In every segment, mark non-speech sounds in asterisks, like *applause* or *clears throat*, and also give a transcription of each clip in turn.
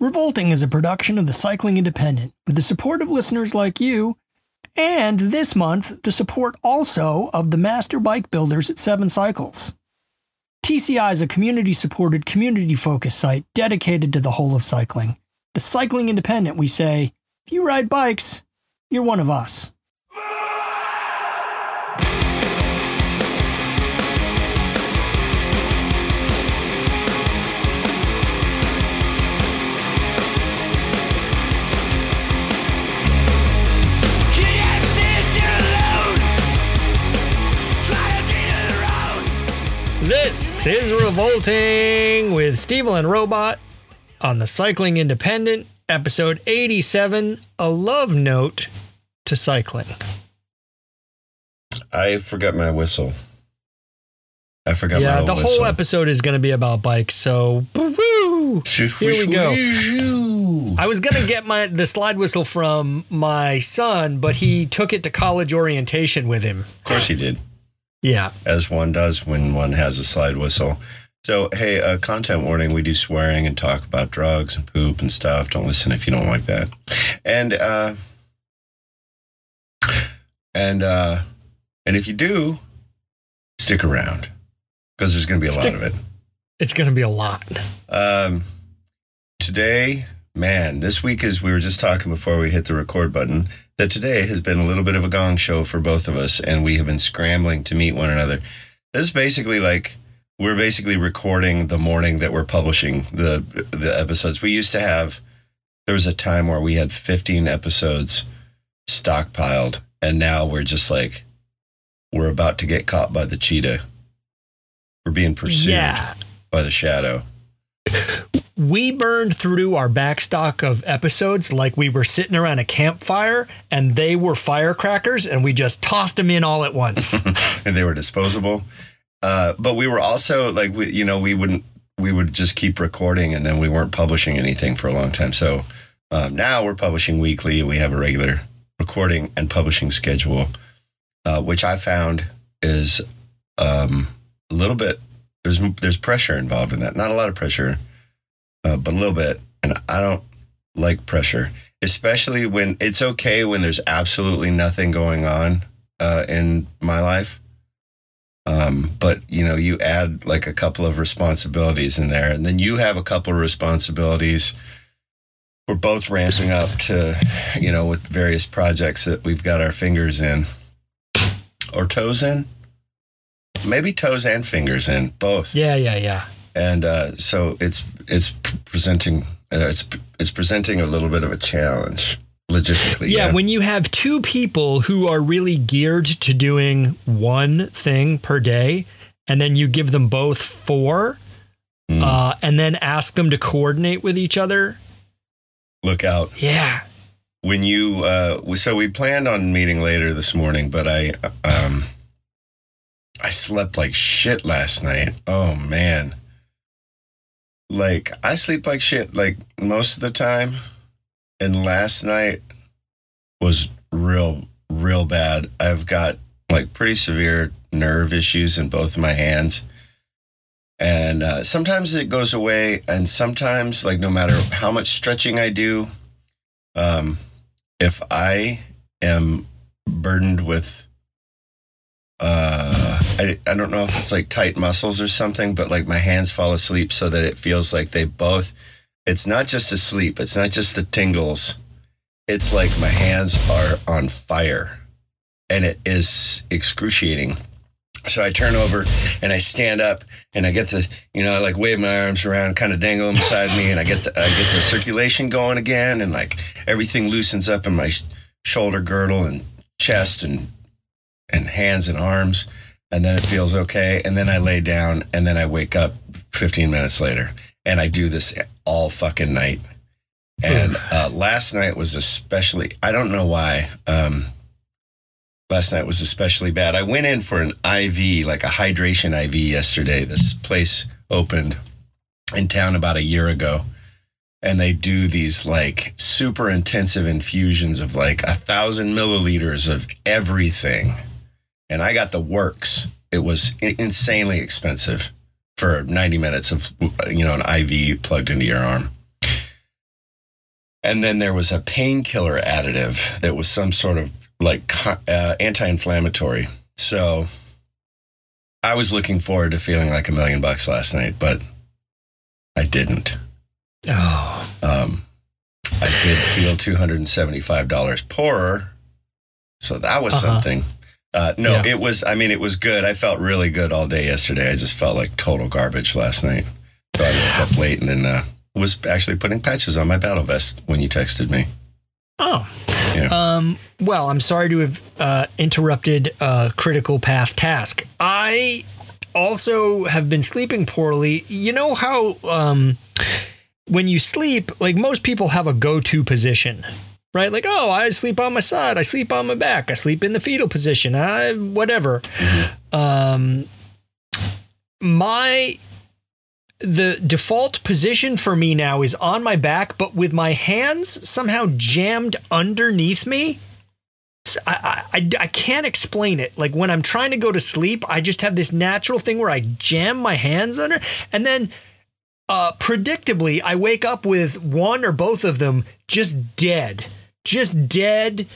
Revolting is a production of the Cycling Independent with the support of listeners like you, and this month, the support also of the master bike builders at Seven Cycles. TCI is a community supported, community focused site dedicated to the whole of cycling. The Cycling Independent, we say, if you ride bikes, you're one of us. This is Revolting with Steve and Robot on the Cycling Independent, episode 87 A Love Note to Cycling. I forgot my whistle. I forgot yeah, my the whistle. whole episode is going to be about bikes, so woo! Here we go. I was gonna get my the slide whistle from my son, but he took it to college orientation with him. Of course he did, Yeah. as one does when one has a slide whistle. So, hey, uh, content warning: we do swearing and talk about drugs and poop and stuff. Don't listen if you don't like that. And uh, and uh, and if you do, stick around because there's going to be a Stick- lot of it. It's gonna be a lot. Um, today, man, this week is we were just talking before we hit the record button that today has been a little bit of a gong show for both of us, and we have been scrambling to meet one another. This is basically like we're basically recording the morning that we're publishing the the episodes. We used to have there was a time where we had 15 episodes stockpiled, and now we're just like we're about to get caught by the cheetah. We're being pursued Yeah. by the shadow. We burned through our backstock of episodes like we were sitting around a campfire and they were firecrackers and we just tossed them in all at once. *laughs* and they were disposable. Uh, but we were also like, we, you know, we wouldn't, we would just keep recording and then we weren't publishing anything for a long time. So um, now we're publishing weekly. We have a regular recording and publishing schedule, uh, which I found is um, a little bit, there's, there's pressure involved in that. Not a lot of pressure, uh, but a little bit. And I don't like pressure, especially when it's okay when there's absolutely nothing going on uh, in my life. Um, but you know, you add like a couple of responsibilities in there, and then you have a couple of responsibilities. We're both ramping up to, you know, with various projects that we've got our fingers in or toes in. Maybe toes and fingers in both yeah, yeah, yeah. and uh, so it's it's presenting uh, it's it's presenting a little bit of a challenge logistically. Yeah, when you have two people who are really geared to doing one thing per day, and then you give them both four, Mm. uh, and then ask them to coordinate with each other. look out Yeah. when you. Uh, so we planned on meeting later this morning, but I um I slept like shit last night. Oh man. Like I sleep like shit like most of the time, and last night was real real bad. I've got like pretty severe nerve issues in both of my hands. And uh, sometimes it goes away, and sometimes, like, no matter how much stretching I do, um, if I am burdened with, uh, I, I don't know if it's like tight muscles or something, but like my hands fall asleep so that it feels like they both, it's not just asleep, it's not just the tingles, it's like my hands are on fire and it is excruciating. So I turn over and I stand up and I get the, you know, I like wave my arms around, kind of dangle them beside me, and I get the, I get the circulation going again, and like everything loosens up in my sh- shoulder girdle and chest and and hands and arms, and then it feels okay, and then I lay down, and then I wake up 15 minutes later, and I do this all fucking night. And uh, last night was especially, I don't know why. Um, last night was especially bad. I went in for an IV, like a hydration IV yesterday. This place opened in town about a year ago. And they do these like super intensive infusions of like a thousand milliliters of everything. And I got the works. It was insanely expensive for 90 minutes of, you know, an IV plugged into your arm. And then there was a painkiller additive that was some sort of like uh, anti-inflammatory. So I was looking forward to feeling like a million bucks last night, but I didn't. Oh, Um, I did feel two hundred and seventy-five dollars poorer, so that was Uh-huh. something. Uh, no, Yeah. it was. I mean, it was good. I felt really good all day yesterday. I just felt like total garbage last night. So I woke up late and then uh, was actually putting patches on my battle vest when you texted me. oh. Yeah. Um. Well, I'm sorry to have uh, interrupted a critical path task. I also have been sleeping poorly. You know how um, when you sleep, like most people have a go-to position, right? Like, oh, I sleep on my side, I sleep on my back, I sleep in the fetal position, I whatever. Um, my the default position for me now is on my back, but with my hands somehow jammed underneath me. I, I, I, I can't explain it. Like when I'm trying to go to sleep, I just have this natural thing where I jam my hands under, and then uh, predictably, I wake up with one or both of them just dead, just dead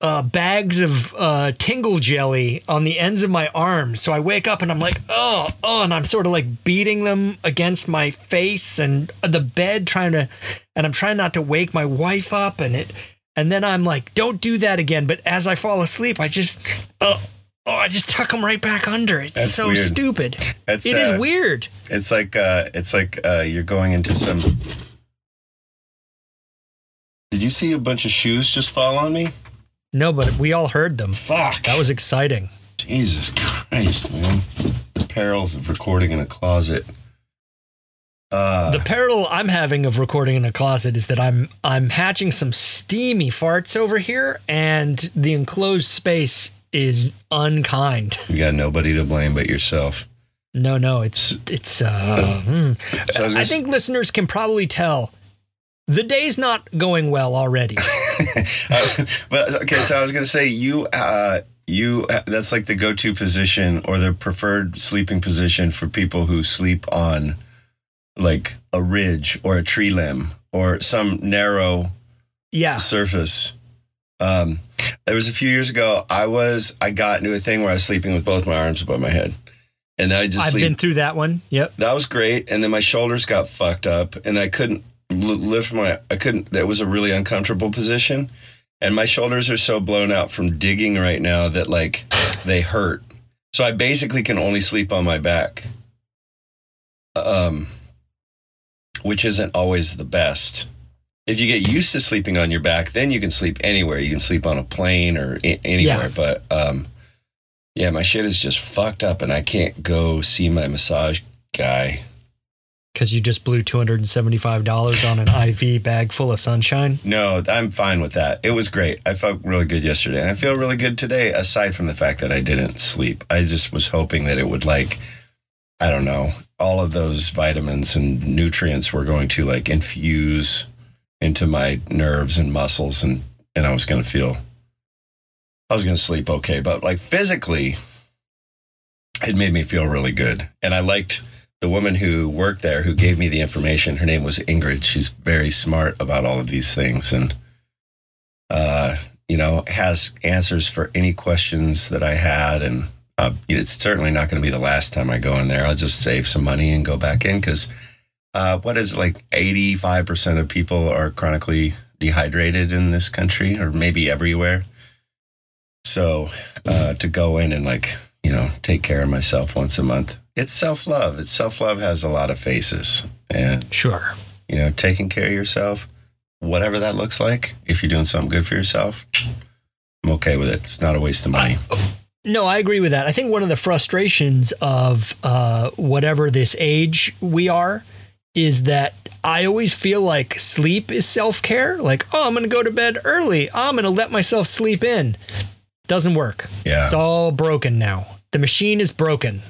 uh, bags of uh, tingle jelly on the ends of my arms. So I wake up and I'm like, oh, oh, and I'm sort of like beating them against my face and the bed, trying to, and I'm trying not to wake my wife up, and it, and then I'm like, don't do that again. But as I fall asleep, I just, oh, oh, I just tuck them right back under. It's That's so weird. stupid. It's, It is uh, weird. It's like uh, it's like uh, you're going into some. Did you see a bunch of shoes just fall on me? No, but we all heard them. Fuck. That was exciting. Jesus Christ, man. The perils of recording in a closet. Uh, The peril I'm having of recording in a closet is that I'm I'm hatching some steamy farts over here, and the enclosed space is unkind. you got nobody to blame but yourself. No, no, it's it's. Uh, hmm. *laughs* So I I gonna think listeners can probably tell the day's not going well already. *laughs* Uh, but okay, so I was gonna say you, uh, you. uh, That's like the go-to position or the preferred sleeping position for people who sleep on, like a ridge or a tree limb or some narrow yeah, surface. Um, there was a few years ago. I was I got into a thing where I was sleeping with both my arms above my head, and I just I've sleep. been through that one. Yep. that was great, and then my shoulders got fucked up, and I couldn't lift my. I couldn't. That was a really uncomfortable position, and my shoulders are so blown out from digging right now that like they hurt. So I basically can only sleep on my back. Um, which isn't always the best. If you get used to sleeping on your back, then you can sleep anywhere. You can sleep on a plane or I- anywhere. But um, yeah, my shit is just fucked up, and I can't go see my massage guy. Because you just blew two hundred and seventy-five dollars on an IV bag full of sunshine. No, I'm fine with that. It was great. I felt really good yesterday, and I feel really good today. Aside from the fact that I didn't sleep, I just was hoping that it would like, I don't know, all of those vitamins and nutrients were going to like infuse into my nerves and muscles, and and I was going to feel, I was going to sleep okay. But like physically, it made me feel really good, and I liked the woman who worked there who gave me the information her name was ingrid. She's very smart about all of these things and uh you know has answers for any questions that i had and uh, it's certainly not going to be the last time i go in there. I'll just save some money and go back in because uh, what is it, like 85% of people are chronically dehydrated in this country or maybe everywhere? So uh, to go in and like you know take care of myself once a month it's self-love it's self-love has a lot of faces and Sure. you know taking care of yourself whatever that looks like if you're doing something good for yourself i'm okay with it it's not a waste of money No, I agree with that. I think one of the frustrations of uh, whatever this age we are is that I always feel like sleep is self care. Like, oh, I'm going to go to bed early. Oh, I'm going to let myself sleep in. Doesn't work. yeah It's all broken now. The machine is broken.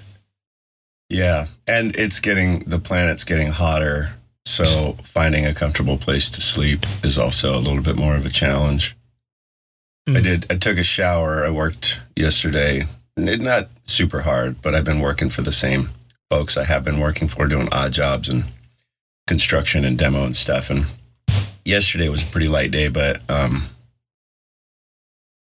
Yeah and it's getting the planet's getting hotter so finding a comfortable place to sleep is also a little bit more of a challenge I Mm. did. I took a shower. I worked yesterday. It, not super hard, but I've been working for the same folks I have been working for, doing odd jobs and construction and demo and stuff. And yesterday was a pretty light day, but um,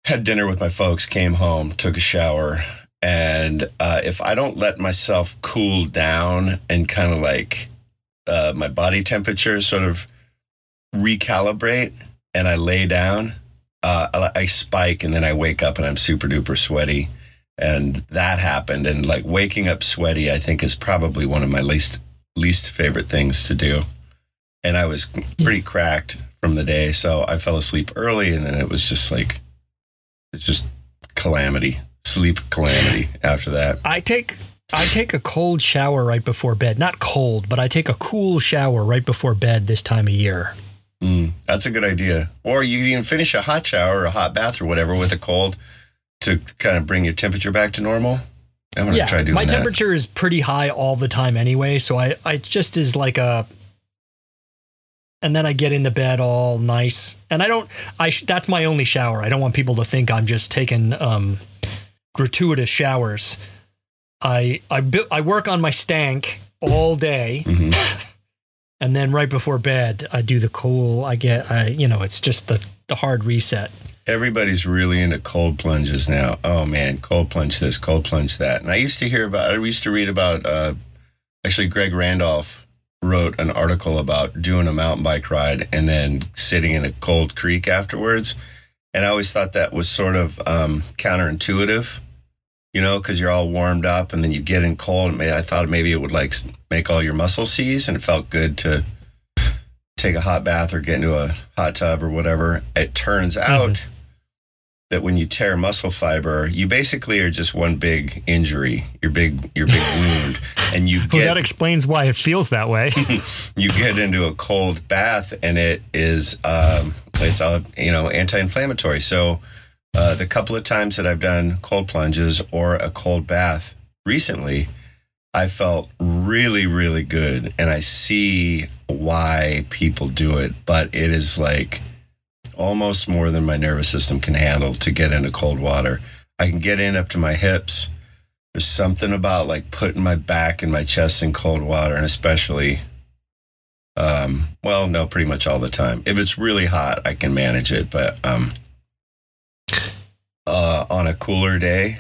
had dinner with my folks, came home, took a shower, and uh, if I don't let myself cool down and kind of like uh, my body temperature sort of recalibrate, and I lay down, uh, I, spike, and then I wake up and I'm super duper sweaty, and that happened. And like waking up sweaty, I think is probably one of my least least favorite things to do. And I was pretty cracked from the day, so I fell asleep early, and then it was just like it's just calamity, sleep calamity after that. I take I take a cold shower right before bed. Not cold, but I take a cool shower right before bed this time of year. Mm, that's a good idea. Or you can even finish a hot shower or a hot bath or whatever with a cold to kind of bring your temperature back to normal. I'm gonna yeah, try doing my that. My temperature is pretty high all the time anyway, so I I just is like a and then I get into bed all nice. And I don't I sh- that's my only shower. I don't want people to think I'm just taking um gratuitous showers. I I bu- I work on my stank all day Mhm. *laughs* and then right before bed I do the cool. I get I you know, it's just the the hard reset. Everybody's really into cold plunges now. Oh man, cold plunge this, cold plunge that. And I used to hear about, I used to read about, uh, actually, Greg Randolph wrote an article about doing a mountain bike ride and then sitting in a cold creek afterwards. And I always thought that was sort of um, counterintuitive, you know, because you're all warmed up and then you get in cold. And I thought maybe it would like make all your muscles seize and it felt good to take a hot bath or get into a hot tub or whatever. It turns out that when you tear muscle fiber, you basically are just one big injury, your big your big *laughs* wound, and you get Well, that explains why it feels that way. *laughs* you get into a cold bath, and it is um, it's all you know anti-inflammatory. So uh, the couple of times that I've done cold plunges or a cold bath recently, I felt really really good, and I see why people do it, but it is like almost more than my nervous system can handle to get into cold water. I can get in up to my hips. There's something about like putting my back and my chest in cold water, and especially, um, well, no, pretty much all the time. If it's really hot, I can manage it, but um, uh, on a cooler day,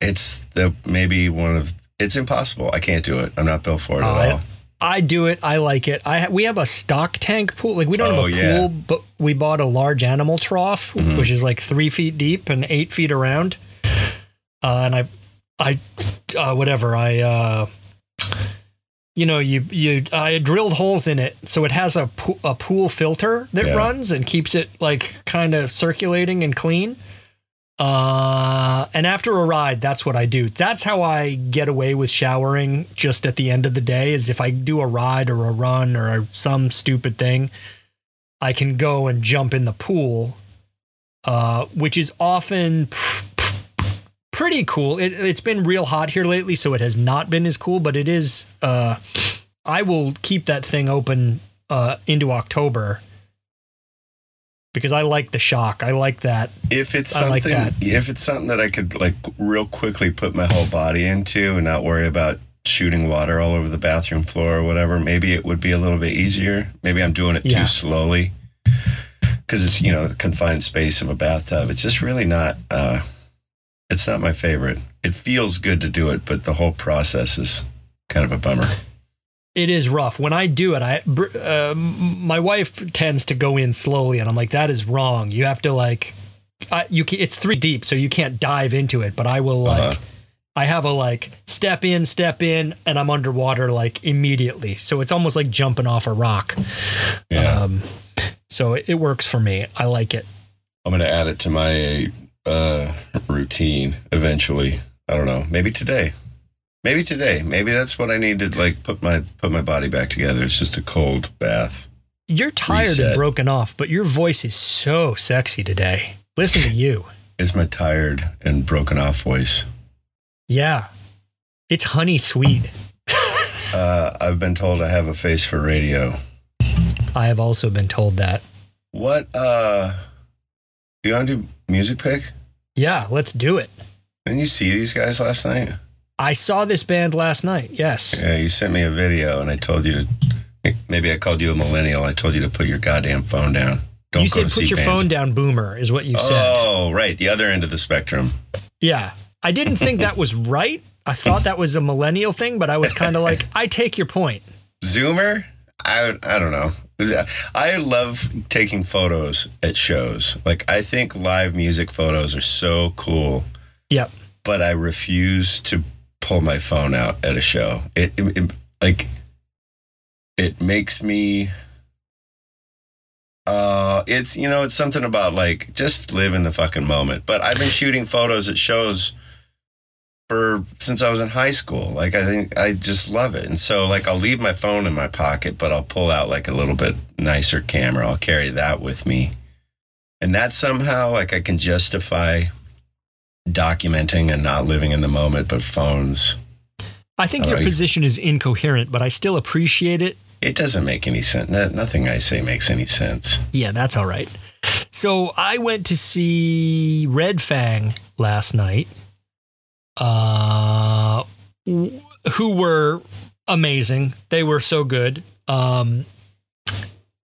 it's the maybe one of it's impossible. I can't do it. I'm not built for it Oh, at I- all. I do it. I like it. I we have a stock tank pool. Like we don't Oh, have a yeah. pool, but we bought a large animal trough, Mhm. which is like three feet deep and eight feet around. Uh, and I, I, uh, whatever. I, uh, you know, you you I drilled holes in it, so it has a po- a pool filter that Yeah. runs and keeps it like kind of circulating and clean. Uh, and after a ride, that's what I do. That's how I get away with showering just at the end of the day is if I do a ride or a run or some stupid thing, I can go and jump in the pool, uh, which is often pretty cool. It, it's been real hot here lately, so it has not been as cool, but it is. Uh, I will keep that thing open uh, into October because I like the shock. I like that. If it's I something, like that. if it's something that I could like real quickly put my whole body into and not worry about shooting water all over the bathroom floor or whatever, maybe it would be a little bit easier. Maybe I'm doing it Yeah. too slowly because it's you know the confined space of a bathtub. It's just really not. uh It's not my favorite. It feels good to do it, but the whole process is kind of a bummer. It is rough. When I do it, I uh, my wife tends to go in slowly, and I'm like, that is wrong. You have to like, I, you ca- it's three deep, so you can't dive into it. But I will like, Uh-huh. I have a like step in, step in, and I'm underwater like immediately. So it's almost like jumping off a rock. Yeah, Um, so it, it works for me. I like it. I'm gonna add it to my uh routine eventually. I don't know. Maybe today. Maybe today. Maybe that's what I need to like put my put my body back together. It's just a cold bath. You're tired Reset. and broken off, but your voice is so sexy today. Listen to *laughs* you. It's my tired and broken off voice. Yeah, it's honey sweet. *laughs* Uh, I've been told I have a face for radio. I have also been told that. What uh do you want to do music pick? Yeah, let's do it. Didn't you see these guys last night? I saw this band last night. Yes. Yeah, you sent me a video and I told you to Maybe I called you a millennial. I told you to put your goddamn phone down. Don't you said put your bands. phone down, boomer, is what you said. Oh, right, the other end of the spectrum. Yeah. I didn't think that was right. I thought that was a millennial thing, but I was kind of like, *laughs* I take your point. Zoomer? I I don't know. I love taking photos at shows. Like I think live music photos are so cool, Yep. but I refuse to pull my phone out at a show. It, it, it- like it makes me uh it's you know it's something about like just live in the fucking moment. But I've been shooting photos at shows for since I was in high school. Like I think I just love it. And so like I'll leave my phone in my pocket, but I'll pull out like a little bit nicer camera. I'll carry that with me. And that somehow like I can justify documenting and not living in the moment, but phones I think your position is incoherent, but I still appreciate it. it doesn't make any sense. No- Nothing I say makes any sense. Yeah, that's all right. So I went to see Red Fang last night, uh, who were amazing. They were so good. Um,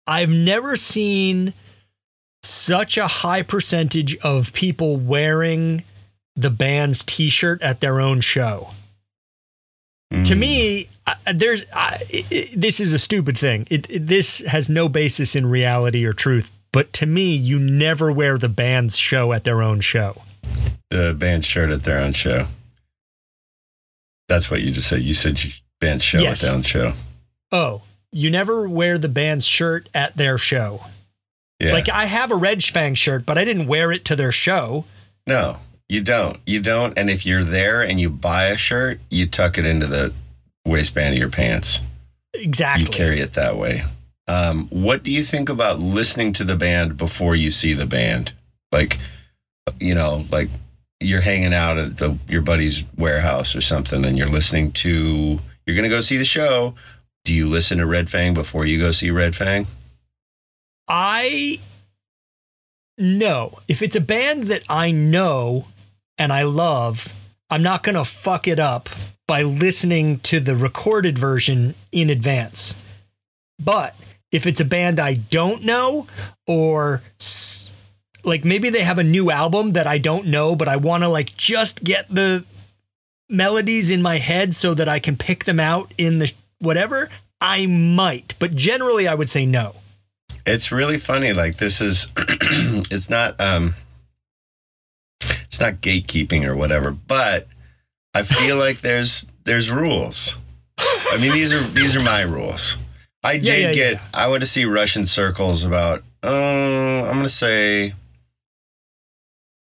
I've never seen such a high percentage of people wearing the band's T-shirt at their own show. To Mm. me, I- there's I, i this is a stupid thing. It, it- this has no basis in reality or truth. But to me, you never wear the band's show at their own show. the band shirt at their own show. That's what you just said. You said you band show Yes. at their own show. Oh, you never wear the band's shirt at their show. Yeah. Like I have a Red Fang shirt, but I didn't wear it to their show. No, you don't. You don't. And if you're there and you buy a shirt, you tuck it into the waistband of your pants. Exactly. You carry it that way. Um, what do you think about listening to the band before you see the band? Like, you know, like you're hanging out at the, your buddy's warehouse or something, and you're listening to. You're gonna go see the show. Do you listen to Red Fang before you go see Red Fang? I no. If it's a band that I know and I love, I'm not going to fuck it up by listening to the recorded version in advance. But if it's a band I don't know or like maybe they have a new album that I don't know but I want to like just get the melodies in my head so that I can pick them out in the whatever, I might. But generally I would say no. It's really funny. Like this is, *clears throat* it's not, um, it's not gatekeeping or whatever, but I feel like there's there's rules. I mean, these are these are my rules. I did Yeah, yeah, get. yeah. I went to see Russian Circles about. Uh, I'm gonna say.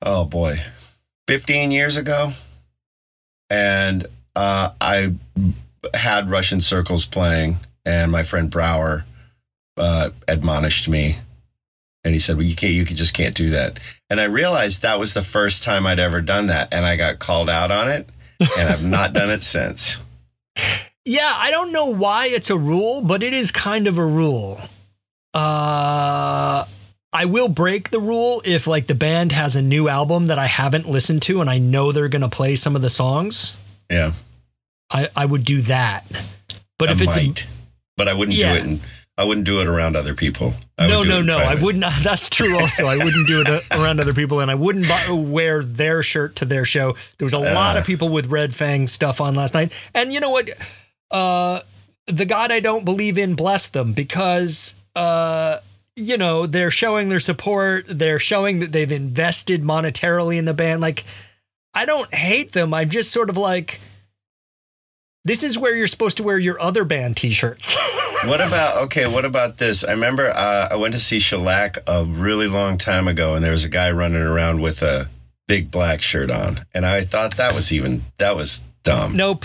Oh boy, 15 years ago, and uh, I had Russian Circles playing, and my friend Brower uh, admonished me, and he said, "Well, you can't. You can, just can't do that." And I realized that was the first time I'd ever done that, and I got called out on it, and I've not done it since. Yeah, I don't know why it's a rule, but it is kind of a rule. Uh I will break the rule if like the band has a new album that I haven't listened to and I know they're going to play some of the songs. Yeah, I I would do that. But I if it's a, but I wouldn't Yeah. do it. And I wouldn't do it around other people. I no, no, no. I would not. *laughs* That's true. Also, I wouldn't do it uh, around other people, and I wouldn't buy, wear their shirt to their show. There was a lot of Uh. people with Red Fang stuff on last night, and you know what? Uh, the God I don't believe in bless them because uh, you know they're showing their support. They're showing that they've invested monetarily in the band. Like, I don't hate them. I'm just sort of like. This is where you're supposed to wear your other band T-shirts. *laughs* What about okay? What about this? I remember uh, I went to see Shellac a really long time ago, and there was a guy running around with a big black shirt on, and I thought that was even that was dumb. nope.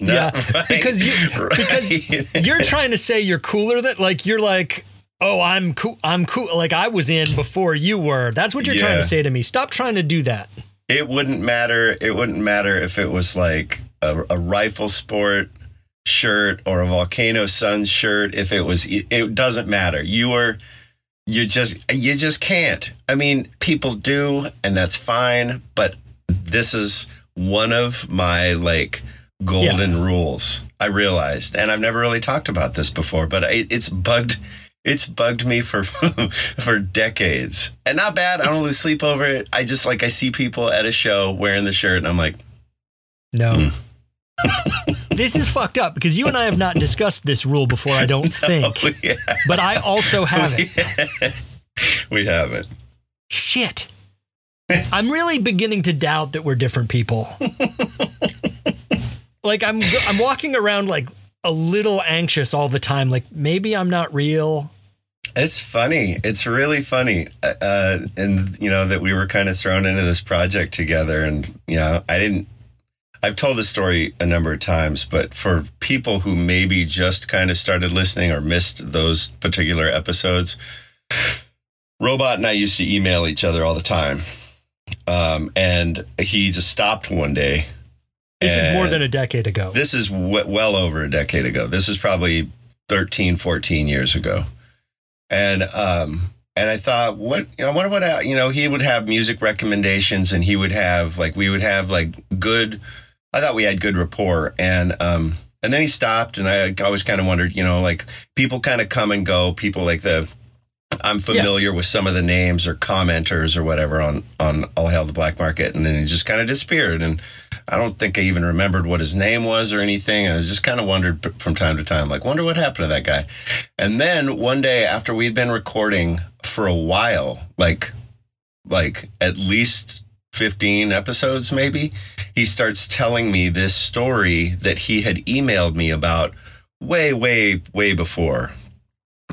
No, yeah, *laughs* right? because you *laughs* because Right. you're trying to say you're cooler than like you're like oh I'm cool I'm cool like I was in before you were. That's what you're trying to say to me. Stop trying to do that. It wouldn't matter. It wouldn't matter if it was like a, a rifle sport shirt or a volcano sun shirt. If it was, it doesn't matter. You are, you just, you just can't. I mean, people do, and that's fine. But this is one of my like golden rules. I realized, and I've never really talked about this before, but it, it's bugged. It's bugged me for *laughs* for decades, and not bad. I don't lose sleep over it. I just like I see people at a show wearing the shirt, and I'm like, No. Hmm. *laughs* *laughs* this is fucked up because you and I have not discussed this rule before, I don't think. oh, yeah, But I also have it. we haven't. Shit. I'm really beginning to doubt that we're different people. like I'm I'm walking around like a little anxious all the time like maybe I'm not real. It's funny. It's really funny. Uh, Uh, and, you know, that we were kind of thrown into this project together. And, you know, I didn't, I've told this story a number of times, but for people who maybe just kind of started listening or missed those particular episodes, Robot and I used to email each other all the time. Um, and he just stopped one day. This is more than a decade ago. this is w- well over a decade ago. This is probably 13, 14 years ago. And um and I thought, what you know, I wonder what I- you know, he would have music recommendations and he would have like we would have like good I thought we had good rapport and um and then he stopped and I always kind of wondered, you know, like people kind of come and go, people like the I'm familiar with some of the names or commenters or whatever on on All Hail the Black Market, and then he just kind of disappeared. And I don't think I even remembered what his name was or anything. I just kind of wondered p- from time to time, like, wonder what happened to that guy. And then one day after we'd been recording for a while, like like at least 15 episodes maybe, he starts telling me this story that he had emailed me about way, way, way before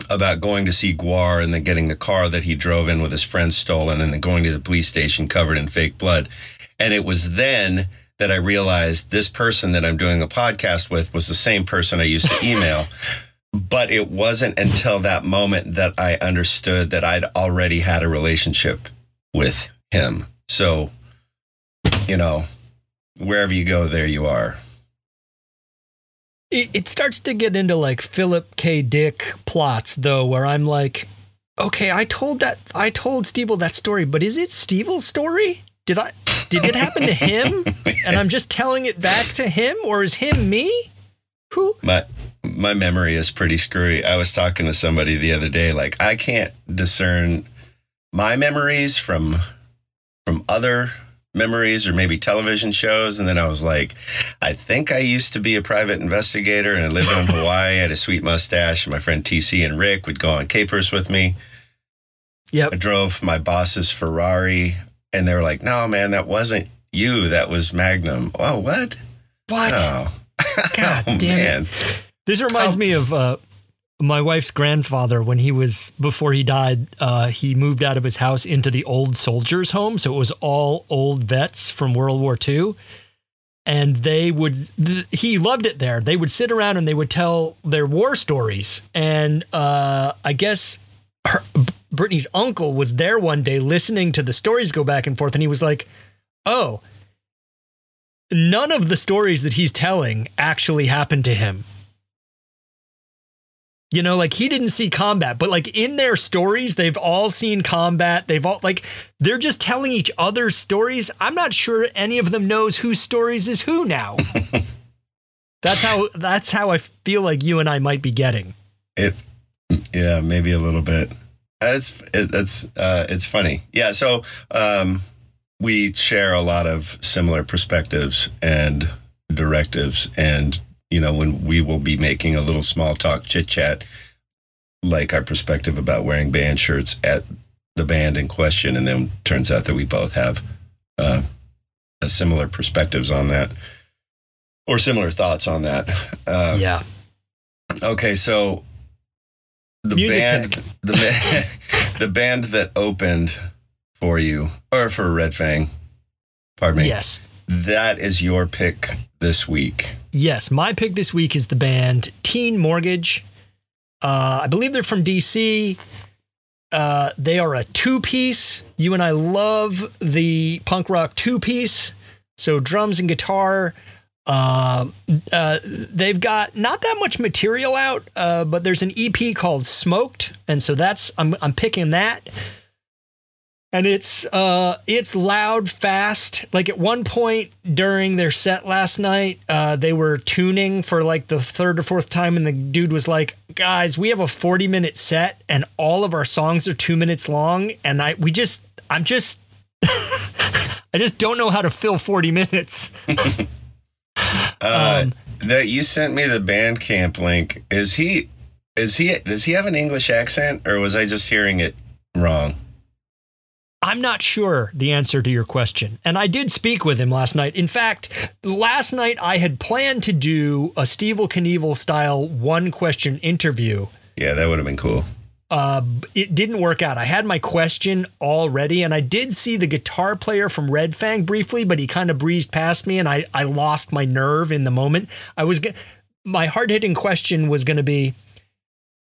about going to see Gwar and then getting the car that he drove in with his friends stolen and then going to the police station covered in fake blood. And it was then that I realized this person that I'm doing a podcast with was the same person I used to *laughs* email. but it wasn't until that moment that I understood that I'd already had a relationship with him. So, you know, wherever you go, there you are. It, it starts to get into like Philip K. Dick plots though, where I'm like, okay, I told that I told Stevil that story, but is it Stevil's story? Did I did it happen to him? *laughs* And I'm just telling it back to him, or is him me? Who? My my memory is pretty screwy. I was talking to somebody the other day like I can't discern my memories from from other memories or maybe television shows and then I was like I think I used to be a private investigator and I lived in *laughs* Hawaii, I had a sweet mustache and my friend TC and Rick would go on capers with me. Yep. I drove my boss's Ferrari and they were like, "No, man, that wasn't you. That was Magnum." Oh, what? What? Oh. *laughs* God oh, damn it. This reminds How- me of uh, my wife's grandfather when he was before he died. Uh, he moved out of his house into the old soldiers' home, so it was all old vets from World War II. And they would, th- he loved it there. They would sit around and they would tell their war stories. And uh, I guess her, Brittany's uncle was there one day listening to the stories go back and forth, and he was like, "Oh, none of the stories that he's telling actually happened to him." You know, like he didn't see combat, but like in their stories, they've all seen combat. They've all like they're just telling each other stories. I'm not sure any of them knows whose stories is who now. *laughs* that's how that's how I feel like you and I might be getting. It, yeah, maybe a little bit. It's it, it's uh, it's funny. Yeah. So um, we share a lot of similar perspectives and directives, and you know when we will be making a little small talk chit chat, like our perspective about wearing band shirts at the band in question, and then turns out that we both have uh, similar perspectives on that. Or similar thoughts on that. Uh, yeah. Okay, so the Music band, pick. the ba- *laughs* the band that opened for you, or for Red Fang, pardon me. Yes. that is your pick this week. Yes, my pick this week is the band Teen Mortgage. Uh, I believe they're from DC. Uh, they are a two piece. You and I love the punk rock two piece. So drums and guitar. Uh, uh, they've got not that much material out, uh, but there's an EP called Smoked, and so that's I'm I'm picking that. And it's uh it's loud fast like at one point during their set last night uh they were tuning for like the third or fourth time and the dude was like guys we have a 40 minute set and all of our songs are two minutes long and i we just i'm just *laughs* i just don't know how to fill 40 minutes *laughs* Uh, that you sent me the Bandcamp link. Is he? Is he? Does he have an English accent, or was I just hearing it wrong? I'm not sure the answer to your question. And I did speak with him last night. In fact, last night I had planned to do a Stevil Kinevil style one question interview. Yeah, that would have been cool. Uh, it didn't work out. I had my question already, and I did see the guitar player from Red Fang briefly, but he kind of breezed past me, and I, I lost my nerve in the moment. I was g- my hard hitting question was going to be,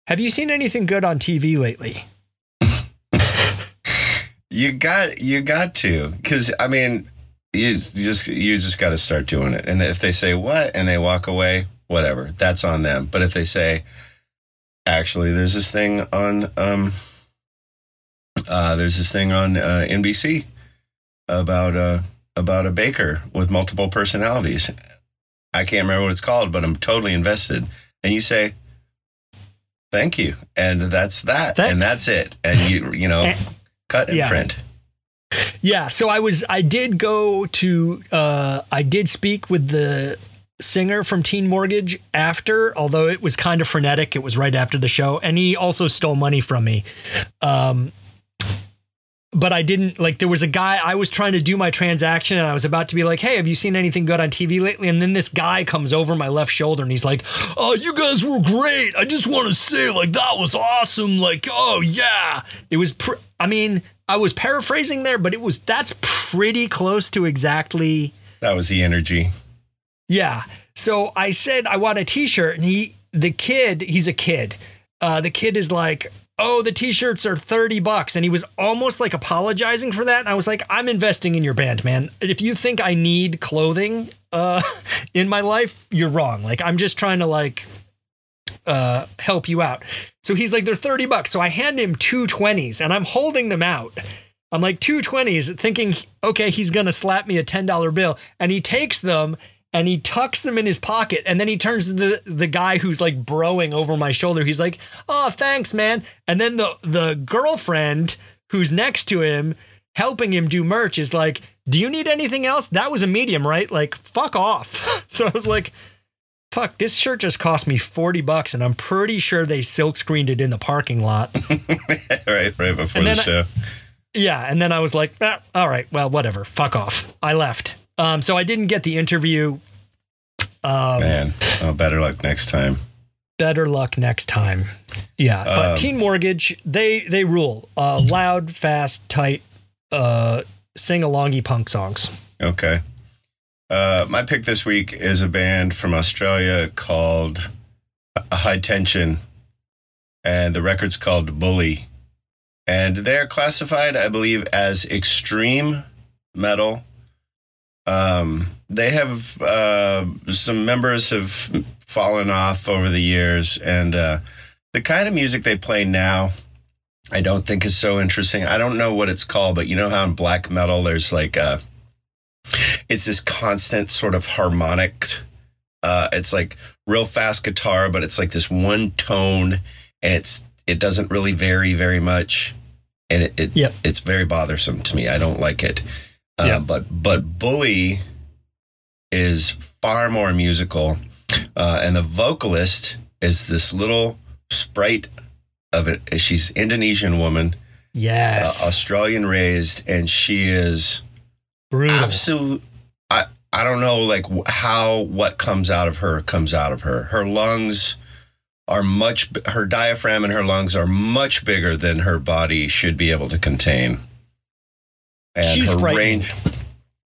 "Have you seen anything good on TV lately?" You got you got to because I mean you just you just got to start doing it. And if they say what and they walk away, whatever, that's on them. But if they say, actually, there's this thing on um uh there's this thing on uh, NBC about uh about a baker with multiple personalities. I can't remember what it's called, but I'm totally invested. And you say, "Thank you," and that's that, Thanks. and that's it. And you you know, cut and yeah. print. Yeah, so I was I did go to uh I did speak with the singer from Teen Mortgage after, although it was kind of frenetic. It was right after the show and he also stole money from me. Um but I didn't like there was a guy I was trying to do my transaction and I was about to be like, "Hey, have you seen anything good on TV lately?" And then this guy comes over my left shoulder and he's like, "Oh, you guys were great. I just want to say like that was awesome. Like, oh yeah." It was pr- I mean, I was paraphrasing there, but it was that's pretty close to exactly That was the energy. yeah. So I said I want a t-shirt and he the kid, he's a kid. Uh the kid is like, "Oh, the t-shirts are 30 bucks." And he was almost like apologizing for that. And I was like, "I'm investing in your band, man. If you think I need clothing uh *laughs* in my life, you're wrong. Like I'm just trying to like uh help you out." So he's like, "They're 30 bucks." So I hand him two 20s and I'm holding them out. I'm like two 20s thinking, okay, he's going to slap me a $10 bill. And he takes them and he tucks them in his pocket. And then he turns to the, the guy who's like broing over my shoulder. He's like, oh, thanks, man. And then the, the girlfriend who's next to him, helping him do merch, is like, do you need anything else? That was a medium, right? Like, fuck off. *laughs* so I was like, fuck, this shirt just cost me 40 bucks. And I'm pretty sure they silk screened it in the parking lot. *laughs* right, right before the then I- show. Yeah, and then I was like, ah, all right, well, whatever, fuck off. I left. Um, so I didn't get the interview. Um, Man, oh, better luck next time. better luck next time. Yeah, but Um, Teen Mortgage, they they rule. Uh, loud, fast, tight, uh, sing alongy punk songs. Okay. Uh, my pick this week is a band from Australia called High Tension, and the record's called Bully. And they're classified, I believe, as extreme metal. Um, they have uh, some members have fallen off over the years, and uh, the kind of music they play now, I don't think is so interesting. I don't know what it's called, but you know how in black metal there's like a it's this constant sort of harmonic uh it's like real fast guitar but it's like this one tone and it's it doesn't really vary very much and it, it Yep. it's very bothersome to me i don't like it uh, Yeah. but but bully is far more musical uh and the vocalist is this little sprite of it she's indonesian woman Yes, uh, australian raised and she is brutal. absolute i i don't know like how what comes out of her comes out of her her lungs are much her diaphragm and her lungs are much bigger than her body should be able to contain and She's her frightening. range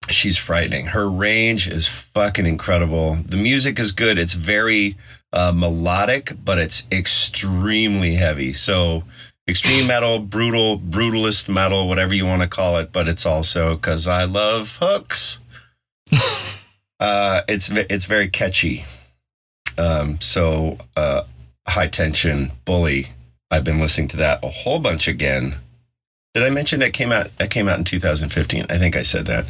she's frightening her range is fucking incredible the music is good it's very uh, melodic but it's extremely heavy so extreme *sighs* metal, brutal, brutalist metal, whatever you want to call it, but it's also because I love hooks. *laughs* uh, it's it's very catchy. Um, so uh, high tension bully. I've been listening to that a whole bunch again Did I mention that came out? That came out in 2015. I think I said that.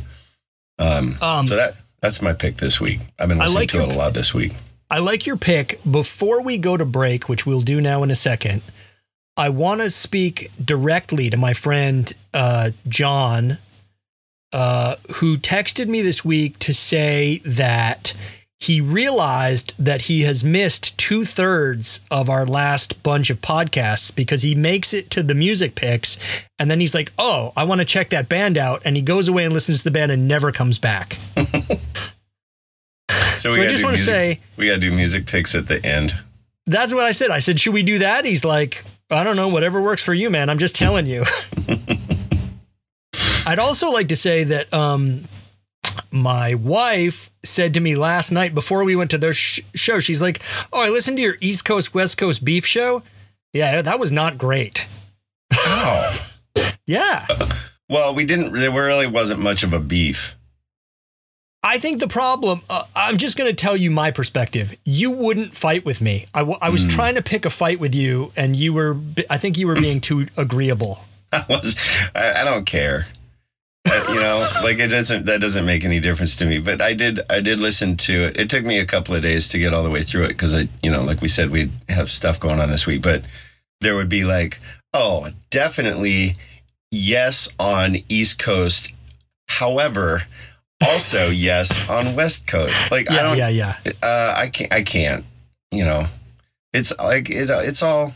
Um, Um, so that that's my pick this week. I've been listening like to your- it a lot this week. I like your pick. Before we go to break, which we'll do now in a second, I want to speak directly to my friend uh, John, uh, who texted me this week to say that he realized that he has missed two thirds of our last bunch of podcasts because he makes it to the music picks and then he's like, oh, I want to check that band out. And he goes away and listens to the band and never comes back. *laughs* So, So I just wanna say- we gotta do music picks at the end. That's what I said. I said, should we do that? He's like, I don't know, whatever works for you, man. I'm just telling you. *laughs* I'd also like to say that um, my wife said to me last night before we went to their sh- show, she's like, Oh, I listened to your East Coast, West Coast beef show. Yeah, that was not great. Oh, *laughs* Yeah. well, we didn't. There really wasn't much of a beef. I think the problem, uh, I'm just going to tell you my perspective. You wouldn't fight with me. I, w- I was trying to pick a fight with you, and you were, I think you were being too agreeable. *laughs* I was. I, I don't care. You know, like it doesn't. That doesn't make any difference to me. But I did. I did listen to it. It took me a couple of days to get all the way through it because I, you know, like we said, we have stuff going on this week. But there would be like, oh, definitely yes on East Coast. However, also yes on West Coast. Like I Yeah, don't. yeah, yeah. Uh, I can't. I can't. You know, it's like it, it's all.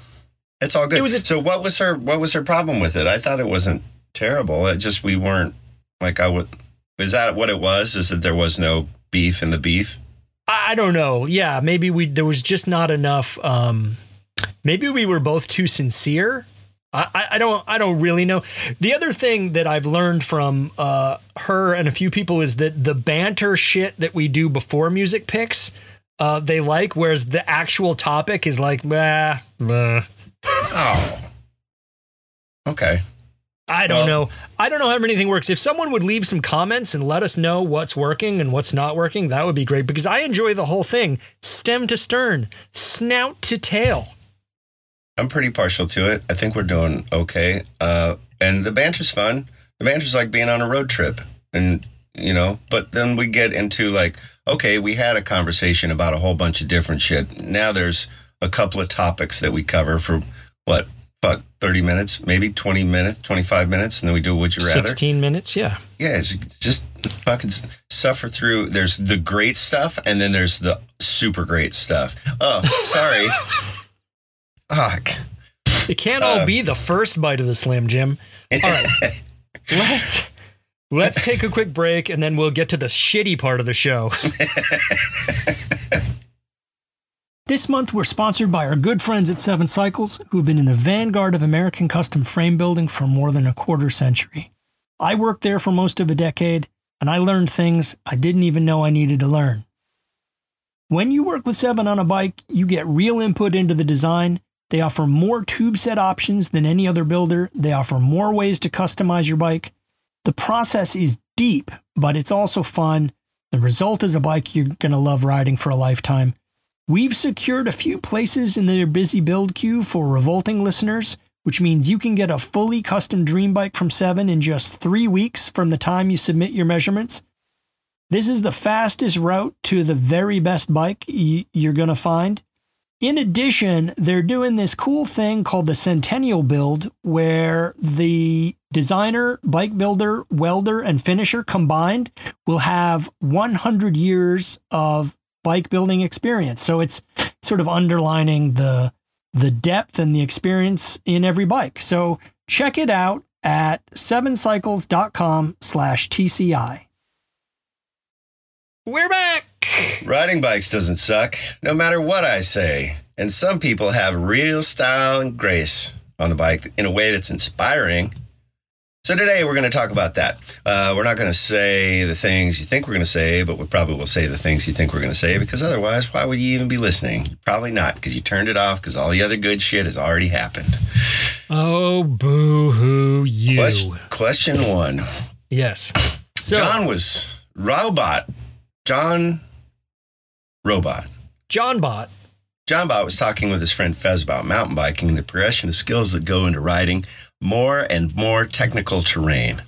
It's all good. It was a- so what was her? What was her problem with it? I thought it wasn't terrible. It just we weren't like I would. Is that what it was? Is that there was no beef in the beef? I don't know. Yeah, maybe we there was just not enough. Um, maybe we were both too sincere. I, I, I don't I don't really know. The other thing that I've learned from uh, her and a few people is that the banter shit that we do before music picks, uh, they like, whereas the actual topic is like, bah, bah. Oh. Okay. I don't Well- know. I don't know how anything works. If someone would leave some comments and let us know what's working and what's not working, that would be great because I enjoy the whole thing, stem to stern, snout to tail. I'm pretty partial to it. I think we're doing okay. Uh, and the banter's fun. The banter's like being on a road trip, and you know. But then we get into like, okay, we had a conversation about a whole bunch of different shit. Now there's a couple of topics that we cover for what, fuck, thirty minutes, maybe twenty minutes, twenty five minutes, and then we do would you rather. 16 minutes, yeah. Yeah, it's just fucking suffer through. There's the great stuff, and then there's the super great stuff. Oh, sorry. *laughs* Fuck. It can't all Um, be the first bite of the Slim Jim. *laughs* All right. let's let's take a quick break and then we'll get to the shitty part of the show. *laughs* This month, we're sponsored by our good friends at Seven Cycles, who've been in the vanguard of American custom frame building for more than a quarter century. I worked there for most of a decade, and I learned things I didn't even know I needed to learn. When you work with Seven on a bike, you get real input into the design. They offer more tube set options than any other builder. They offer more ways to customize your bike. The process is deep, but it's also fun. The result is a bike you're going to love riding for a lifetime. We've secured a few places in their busy build queue for revolting listeners, which means you can get a fully custom dream bike from Seven in just three weeks from the time you submit your measurements. This is the fastest route to the very best bike y- you're going to find. In addition, they're doing this cool thing called the Centennial Build, where the designer, bike builder, welder, and finisher combined will have 100 years of bike building experience. So it's sort of underlining the the depth and the experience in every bike. So check it out at sevencycles.com slash TCI. We're back. Riding bikes doesn't suck, no matter what I say. And some people have real style and grace on the bike in a way that's inspiring. So today we're going to talk about that. Uh, we're not going to say the things you think we're going to say, but we probably will say the things you think we're going to say because otherwise, why would you even be listening? Probably not because you turned it off because all the other good shit has already happened. Oh, boo hoo, you. Question, question one. Yes. So, John was robot. John robot. John Bot. John Bot was talking with his friend Fez about mountain biking and the progression of skills that go into riding more and more technical terrain.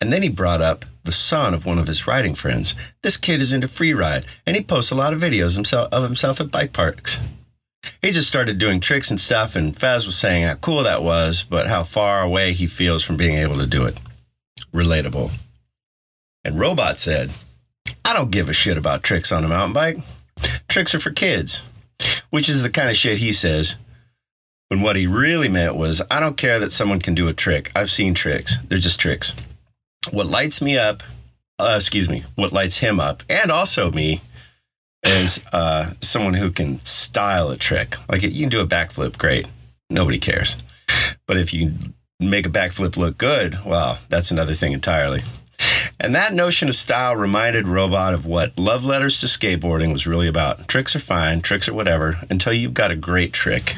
And then he brought up the son of one of his riding friends. This kid is into free ride, and he posts a lot of videos himself, of himself at bike parks. He just started doing tricks and stuff, and Faz was saying how cool that was, but how far away he feels from being able to do it. Relatable. And Robot said, I don't give a shit about tricks on a mountain bike. Tricks are for kids, which is the kind of shit he says. When what he really meant was, I don't care that someone can do a trick. I've seen tricks. They're just tricks. What lights me up, uh, excuse me, what lights him up, and also me, is uh, someone who can style a trick. Like you can do a backflip, great. Nobody cares. But if you make a backflip look good, well, that's another thing entirely. And that notion of style reminded Robot of what Love Letters to Skateboarding was really about. Tricks are fine, tricks are whatever, until you've got a great trick.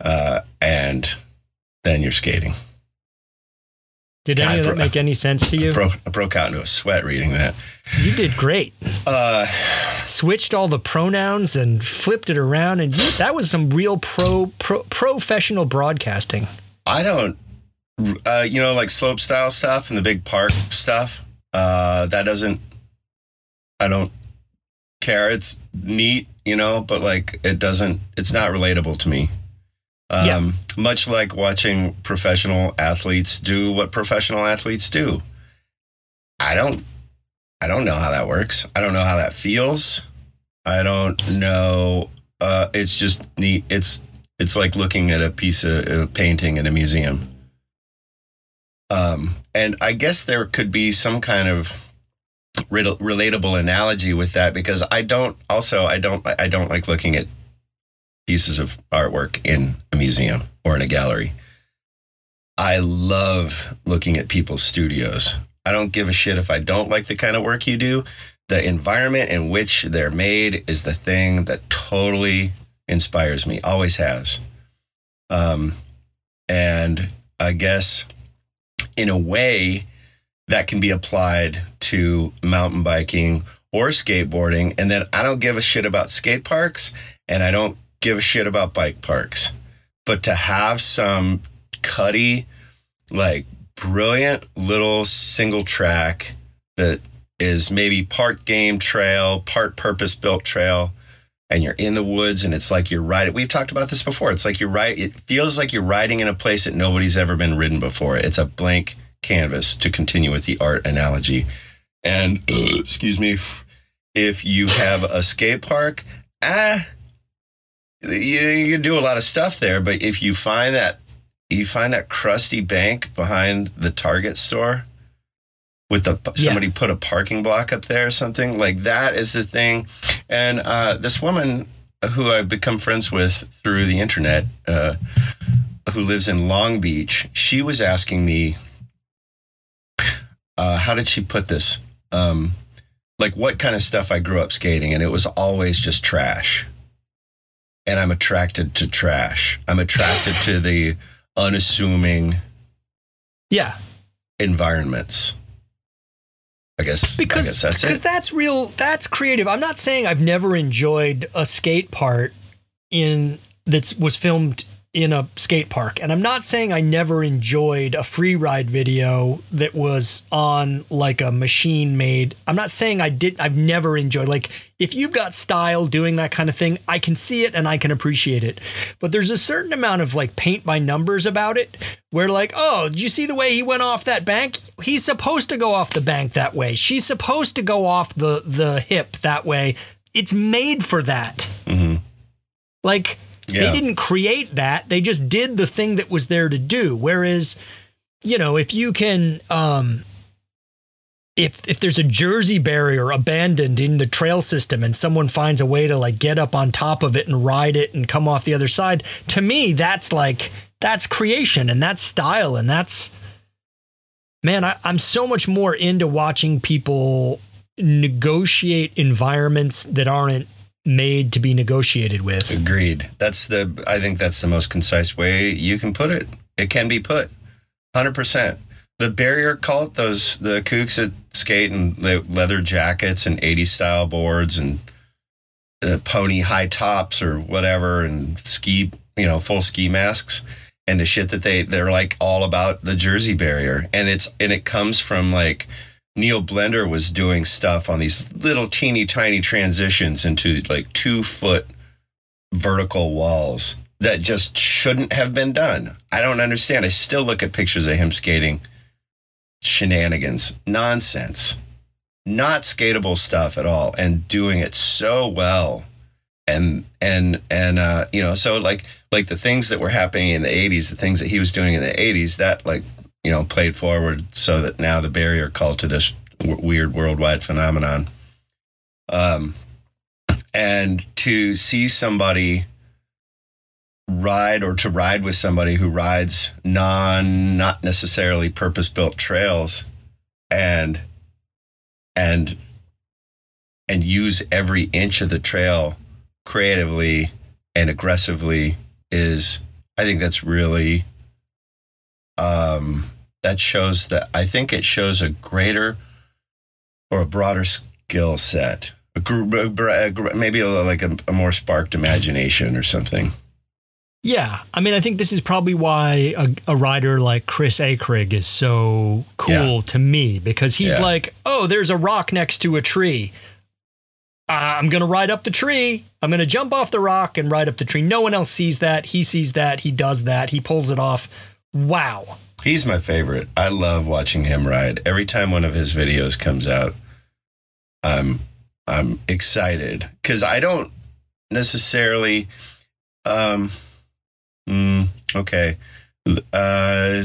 Uh, and then you're skating. Did any of that make any sense to you? I broke, I broke out into a sweat reading that. You did great. Uh, Switched all the pronouns and flipped it around, and you, that was some real pro, pro professional broadcasting. I don't, uh, you know, like slope style stuff and the big park stuff. Uh, that doesn't, I don't care. It's neat, you know, but like it doesn't, it's not relatable to me. Um, Yeah. Much like watching professional athletes do what professional athletes do. I don't, I don't know how that works. I don't know how that feels. I don't know. Uh, it's just neat. It's it's like looking at a piece of a painting in a museum. Um, and I guess there could be some kind of rel- relatable analogy with that because I don't also I don't I don't like looking at pieces of artwork in a museum or in a gallery. I love looking at people's studios. I don't give a shit if I don't like the kind of work you do. The environment in which they're made is the thing that totally inspires me, always has. Um, and I guess in a way that can be applied to mountain biking or skateboarding. And then I don't give a shit about skate parks and I don't give a shit about bike parks. But to have some cutty, like brilliant little single track that is maybe part game trail, part purpose built trail, and you're in the woods and it's like you're riding. We've talked about this before. It's like you're right. It feels like you're riding in a place that nobody's ever been ridden before. It's a blank canvas to continue with the art analogy. And *clears throat* excuse me, if you have a skate park, ah, you, you can do a lot of stuff there. But if you find that you find that crusty bank behind the Target store with the Yeah. somebody put a parking block up there or something like that is the thing. And uh, this woman who I've become friends with through the internet, uh, who lives in Long Beach, she was asking me, uh, how did she put this? Um, like what kind of stuff I grew up skating, and it was always just trash. And I'm attracted to trash. I'm attracted to the unassuming Yeah, environments. I guess because I guess that's because it. that's real. That's creative. I'm not saying I've never enjoyed a skate part in that was filmed in a skate park, and I'm not saying I never enjoyed a free ride video that was on like a machine made. I'm not saying I did. I've never enjoyed like if you've got style doing that kind of thing, I can see it and I can appreciate it. But there's a certain amount of like paint by numbers about it where like, oh, did you see the way he went off that bank? He's supposed to go off the bank that way. She's supposed to go off the the hip that way. It's made for that. Mhm. Like Yeah. they didn't create that. They just did the thing that was there to do. Whereas, you know, if you can um if if there's a jersey barrier abandoned in the trail system and someone finds a way to like get up on top of it and ride it and come off the other side, to me that's like that's creation and that's style and that's man, I, I'm so much more into watching people negotiate environments that aren't made to be negotiated with. Agreed. That's the. I think that's the most concise way you can put it. It can be put, hundred percent. The barrier cult, those the kooks that skate in the leather jackets and '80s style boards and uh, pony high tops or whatever, and ski, you know, full ski masks. and the shit that they they're like all about the Jersey barrier, and it's and it comes from like Neil Blender was doing stuff on these little teeny tiny transitions into like two foot vertical walls that just shouldn't have been done. I don't understand. I still look at pictures of him skating shenanigans, nonsense, not skatable stuff at all, and doing it so well. And and and uh, you know, so like like the things that were happening in the '80s, the things that he was doing in the '80s, that like you know played forward so that now the barrier cult to this w- weird worldwide phenomenon. Um, and to see somebody ride or to ride with somebody who rides non not necessarily purpose built trails and and and use every inch of the trail creatively and aggressively is I think that's really um that shows that I think it shows a greater or a broader skill set a maybe a, like a, a more sparked imagination or something yeah, I mean, I think this is probably why a, a rider like Chris Akrigg is so cool yeah. to me because he's yeah. like, oh, there's a rock next to a tree. Uh, I'm gonna ride up the tree. I'm gonna jump off the rock and ride up the tree. No one else sees that. He sees that. He does that. He pulls it off. Wow. He's my favorite. I love watching him ride. Every time one of his videos comes out, I'm I'm excited because I don't necessarily. Um, Mm, okay. Uh,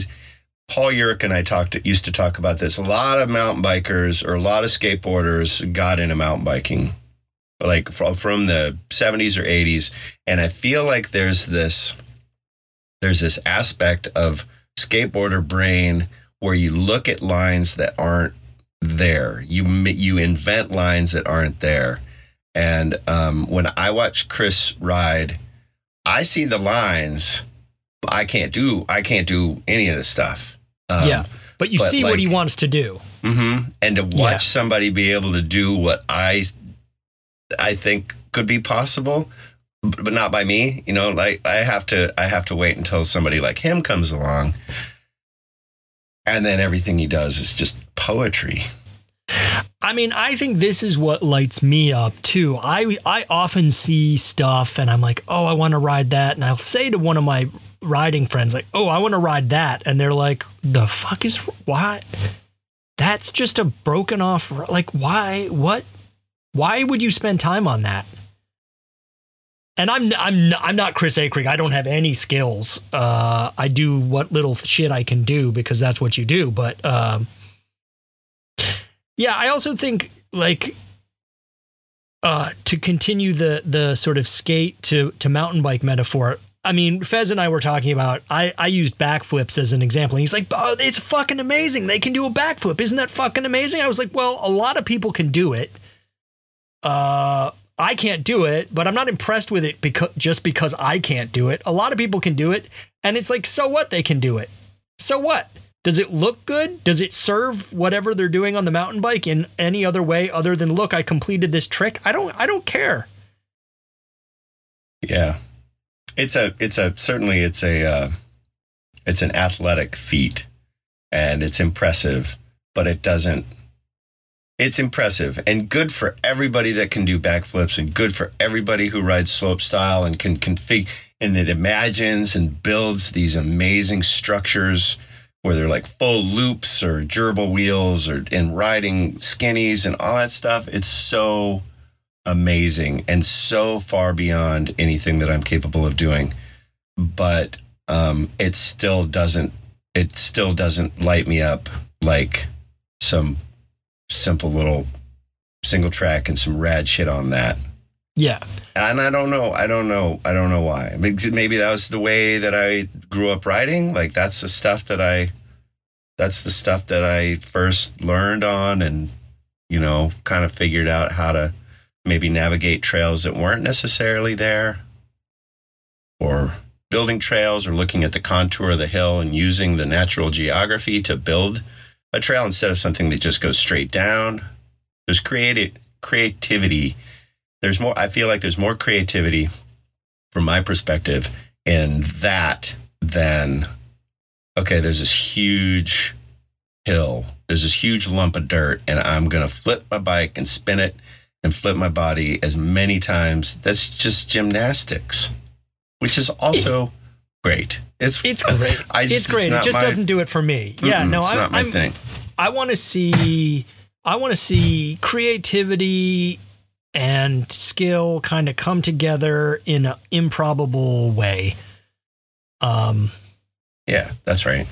Paul Urich and I talked used to talk about this. A lot of mountain bikers or a lot of skateboarders got into mountain biking, like from, from the 70s or 80s, and I feel like there's this there's this aspect of skateboarder brain where you look at lines that aren't there. You you invent lines that aren't there. And um, when I watch Chris ride I see the lines. I can't do I can't do any of this stuff. Um, yeah, but you but see like, what he wants to do. Mm-hmm. And to watch yeah. somebody be able to do what I I think could be possible, but not by me. You know, like I have to I have to wait until somebody like him comes along, and then everything he does is just poetry. I mean, I think this is what lights me up too. I I often see stuff and I'm like, "Oh, I want to ride that." And I'll say to one of my riding friends like, "Oh, I want to ride that." And they're like, "The fuck is why? That's just a broken off like why what why would you spend time on that?" And I'm I'm I'm not Chris Akrigg. I don't have any skills. Uh, I do what little shit I can do because that's what you do, but um, yeah, I also think like uh, to continue the the sort of skate to to mountain bike metaphor. I mean, Fez and I were talking about. I I used backflips as an example. And he's like, "Oh, it's fucking amazing! They can do a backflip. Isn't that fucking amazing?" I was like, "Well, a lot of people can do it. Uh, I can't do it, but I'm not impressed with it because just because I can't do it. A lot of people can do it, and it's like, so what? They can do it. So what? Does it look good? Does it serve whatever they're doing on the mountain bike in any other way other than look, I completed this trick? I don't I don't care. Yeah. It's a it's a certainly it's a uh, it's an athletic feat and it's impressive, but it doesn't it's impressive and good for everybody that can do backflips and good for everybody who rides slope style and can configure and that imagines and builds these amazing structures where they're like full loops or gerbil wheels or in riding skinnies and all that stuff. It's so amazing and so far beyond anything that I'm capable of doing. But um, it still doesn't it still doesn't light me up like some simple little single track and some rad shit on that. Yeah. And I don't know. I don't know. I don't know why. Maybe that was the way that I grew up writing. Like that's the stuff that I that's the stuff that I first learned on and you know, kind of figured out how to maybe navigate trails that weren't necessarily there or building trails or looking at the contour of the hill and using the natural geography to build a trail instead of something that just goes straight down. There's creative creativity there's more i feel like there's more creativity from my perspective in that than okay, there's this huge hill, there's this huge lump of dirt, and I'm gonna flip my bike and spin it and flip my body as many times. That's just gymnastics, which is also great. It's It's great. *laughs* I it's great. not it just my- doesn't do it for me. Yeah, no, it's I'm, not my I'm thing. I want to see I want to see creativity and skill kind of come together in an improbable way. Um Yeah, that's right.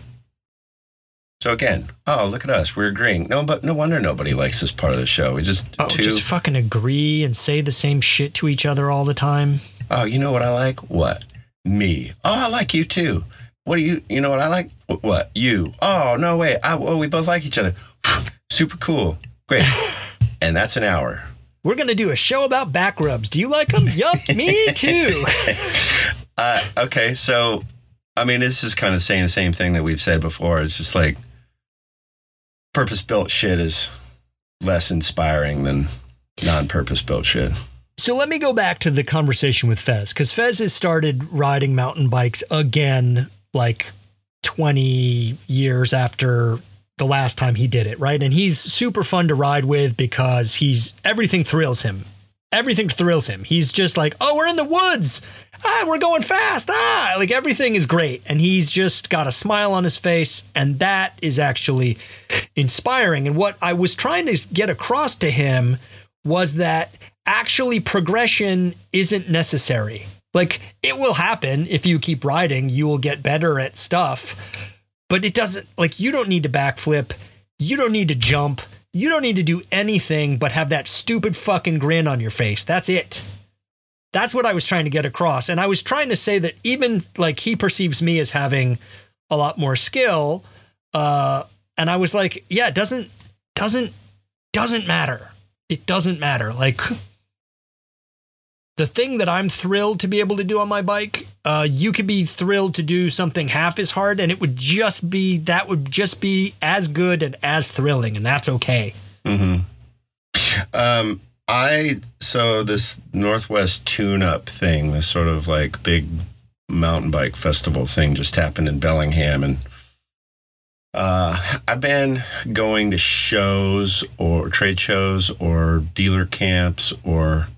So again, oh look at us, we're agreeing. No, but no wonder nobody likes this part of the show. We just oh, two. just fucking agree and say the same shit to each other all the time. Oh, you know what I like? What? Me. Oh, I like you too. What do you? You know what I like? What? You. Oh no way. I, oh, we both like each other. *sighs* Super cool. Great. *laughs* and that's an hour. We're going to do a show about back rubs. Do you like them? yup, me too. *laughs* Uh, okay, so I mean, this is kind of saying the same thing that we've said before. It's just like purpose built shit is less inspiring than non purpose built shit. So let me go back to the conversation with Fez because Fez has started riding mountain bikes again, like 20 years after the last time he did it, right? And he's super fun to ride with because he's everything thrills him. Everything thrills him. He's just like, oh, we're in the woods. Ah, we're going fast. Ah, like everything is great. And he's just got a smile on his face. And that is actually inspiring. And what I was trying to get across to him was that actually progression isn't necessary. Like it will happen if you keep riding, you will get better at stuff, but it doesn't like you don't need to backflip, you don't need to jump, you don't need to do anything but have that stupid fucking grin on your face. That's it. That's what I was trying to get across. And I was trying to say that even like he perceives me as having a lot more skill, uh and I was like, yeah, it doesn't doesn't doesn't matter. It doesn't matter. Like the thing that I'm thrilled to be able to do on my bike, uh, you could be thrilled to do something half as hard, and it would just be that would just be as good and as thrilling, and that's okay. Mm-hmm. Um, I so this Northwest Tune Up thing, this sort of like big mountain bike festival thing, just happened in Bellingham, and uh, I've been going to shows or trade shows or dealer camps or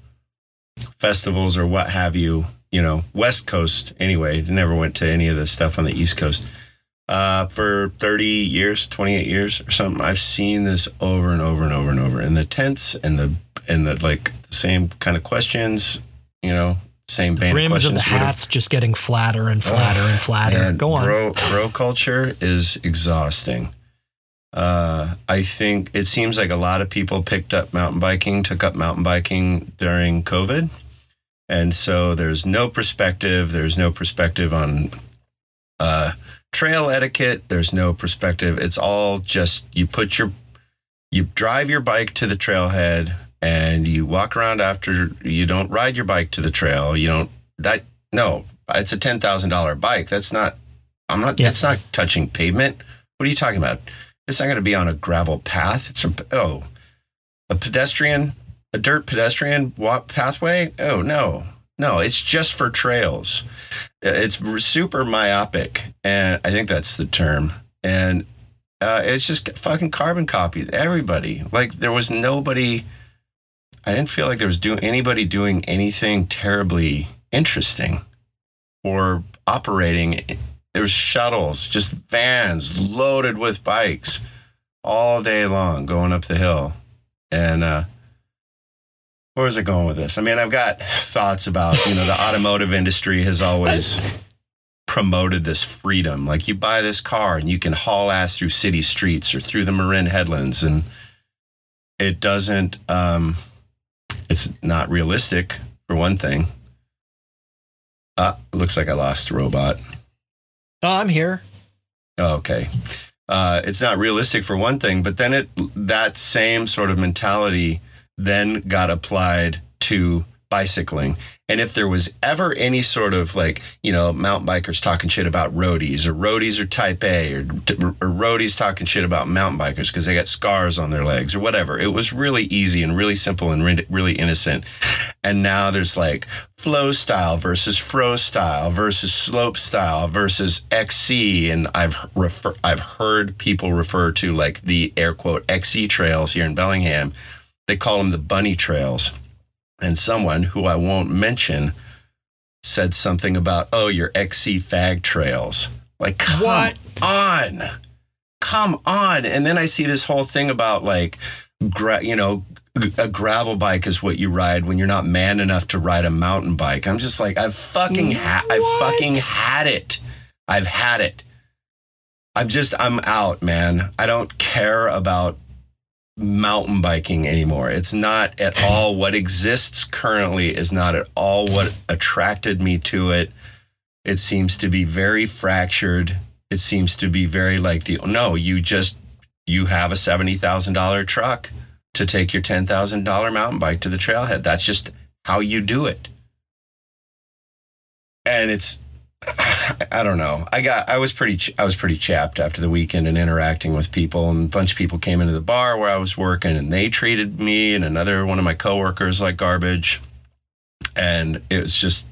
festivals or what have you. You know, West Coast anyway. Never went to any of the stuff on the East Coast uh, for 30 years, 28 years or something. I've seen this over and over and over and over. And the tents and the and the like the same kind of questions, you know, same vein of Rims of questions. the whatever. hats just getting flatter and flatter and *sighs* flatter. Go on. Bro, bro culture is exhausting. Uh, I think it seems like a lot of people picked up mountain biking, took up mountain biking during COVID. And so there's no perspective. There's no perspective on uh, trail etiquette. There's no perspective. It's all just you put your, you drive your bike to the trailhead and you walk around after you don't ride your bike to the trail. You don't, that, no, it's a $10,000 bike. That's not, I'm not, Yeah. it's not touching pavement. What are you talking about? It's not going to be on a gravel path. It's a, oh, a pedestrian, a dirt pedestrian walk pathway? Oh, no, no, it's just for trails. It's super myopic. And I think that's the term. And uh, it's just fucking carbon copied. Everybody. Like there was nobody, I didn't feel like there was doing anybody doing anything terribly interesting or operating. There was shuttles, just vans loaded with bikes all day long going up the hill. And uh, where was I going with this? I mean, I've got thoughts about, you know, the *laughs* automotive industry has always promoted this freedom. Like you buy this car and you can haul ass through city streets or through the Marin headlands. And it doesn't, um, it's not realistic for one thing. Uh, looks like I lost a robot. Oh, I'm here. Oh, okay. Uh, it's not realistic for one thing, but then it that same sort of mentality then got applied to bicycling. And if there was ever any sort of like, you know, mountain bikers talking shit about roadies or roadies or type A or, or roadies talking shit about mountain bikers because they got scars on their legs or whatever, it was really easy and really simple and re- really innocent. And now there's like flow style versus fro style versus slope style versus XC. And I've refer- I've heard people refer to like the air quote XC trails here in Bellingham. They call them the bunny trails and someone who I won't mention said something about, oh, your XC fag trails. Like, come What? on. Come on. And then I see this whole thing about like, gra- you know, a gravel bike is what you ride when you're not man enough to ride a mountain bike. I'm just like, I've fucking, ha- I've fucking had it. I've had it. I'm just, I'm out, man. I don't care about mountain biking anymore. It's not at all what exists currently is not at all what attracted me to it. It seems to be very fractured. It seems to be very like the no, you just you have a $70,000 truck to take your $10,000 mountain bike to the trailhead. That's just how you do it. And it's *sighs* I don't know. I got I was pretty ch- I was pretty chapped after the weekend and interacting with people and a bunch of people came into the bar where I was working and they treated me and another one of my coworkers like garbage. And it was just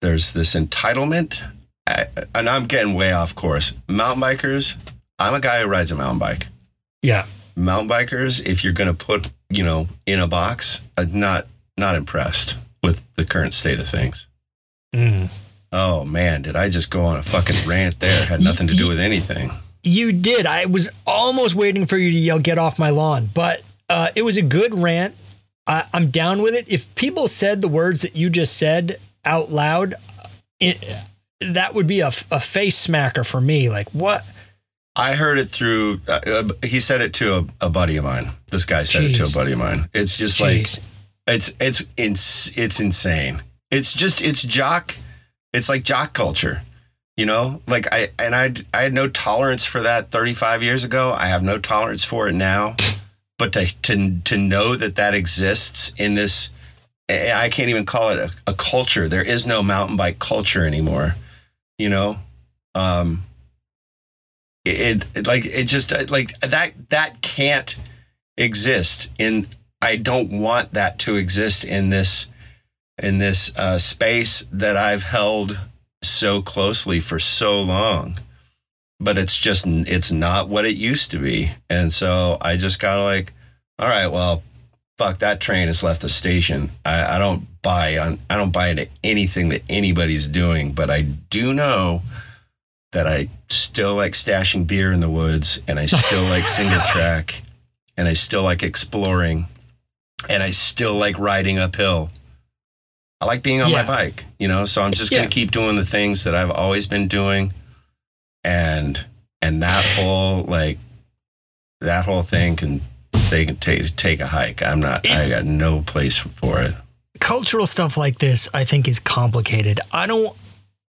there's this entitlement I, and I'm getting way off course. Mountain bikers, I'm a guy who rides a mountain bike. Yeah. Mountain bikers, if you're going to put, you know, in a box, I'm not not impressed with the current state of things. Mm. Oh man, did I just go on a fucking rant there? Had nothing to do with anything. You did. I was almost waiting for you to yell, get off my lawn, but uh, it was a good rant. I, I'm down with it. If people said the words that you just said out loud, it, that would be a, a face smacker for me. Like, what? I heard it through. Uh, uh, he said it to a, a buddy of mine. This guy said it to a buddy of mine. It's just Jeez. like it's it's ins- it's insane. It's just it's jock. It's like jock culture. You know, like I and I I had no tolerance for that 35 years ago. I have no tolerance for it now. But to to to know that that exists in this, I can't even call it a, a culture. There is no mountain bike culture anymore. You know, um, it, it like it just uh, like that that can't exist in. I don't want that to exist in this in this uh, space that I've held so closely for so long. But it's just it's not what it used to be, and so I just gotta like, all right, well, fuck that train has left the station. I, I don't buy on I don't buy into anything that anybody's doing, but I do know that I still like stashing beer in the woods, and I still like *laughs* single track, and I still like exploring, and I still like riding uphill. I like being on Yeah. my bike, you know. So I'm just gonna keep doing the things that I've always been doing, and and that whole like that whole thing can they can take take a hike. I'm not. I got no place for it. cultural stuff like this i think is complicated i don't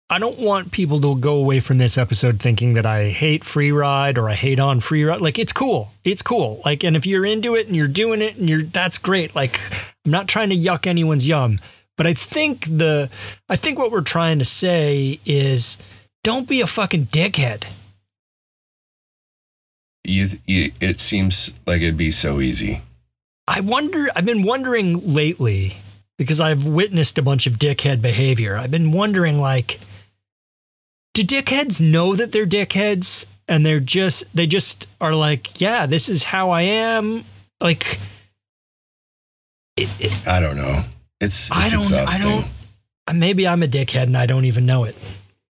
i don't want people to go away from this episode thinking that i hate free ride or i hate on free ride like it's cool it's cool like and if you're into it and you're doing it and you're that's great like i'm not trying to yuck anyone's yum but i think the i think what we're trying to say is don't be a fucking dickhead You, you it seems like it'd be so easy. I wonder, I've been wondering lately because I've witnessed a bunch of dickhead behavior. I've been wondering, like, do dickheads know that they're dickheads and they're just, they just are like, yeah, this is how I am? Like, it, it, I don't know. It's, it's I don't, exhausting. I don't, uh, maybe I'm a dickhead and I don't even know it.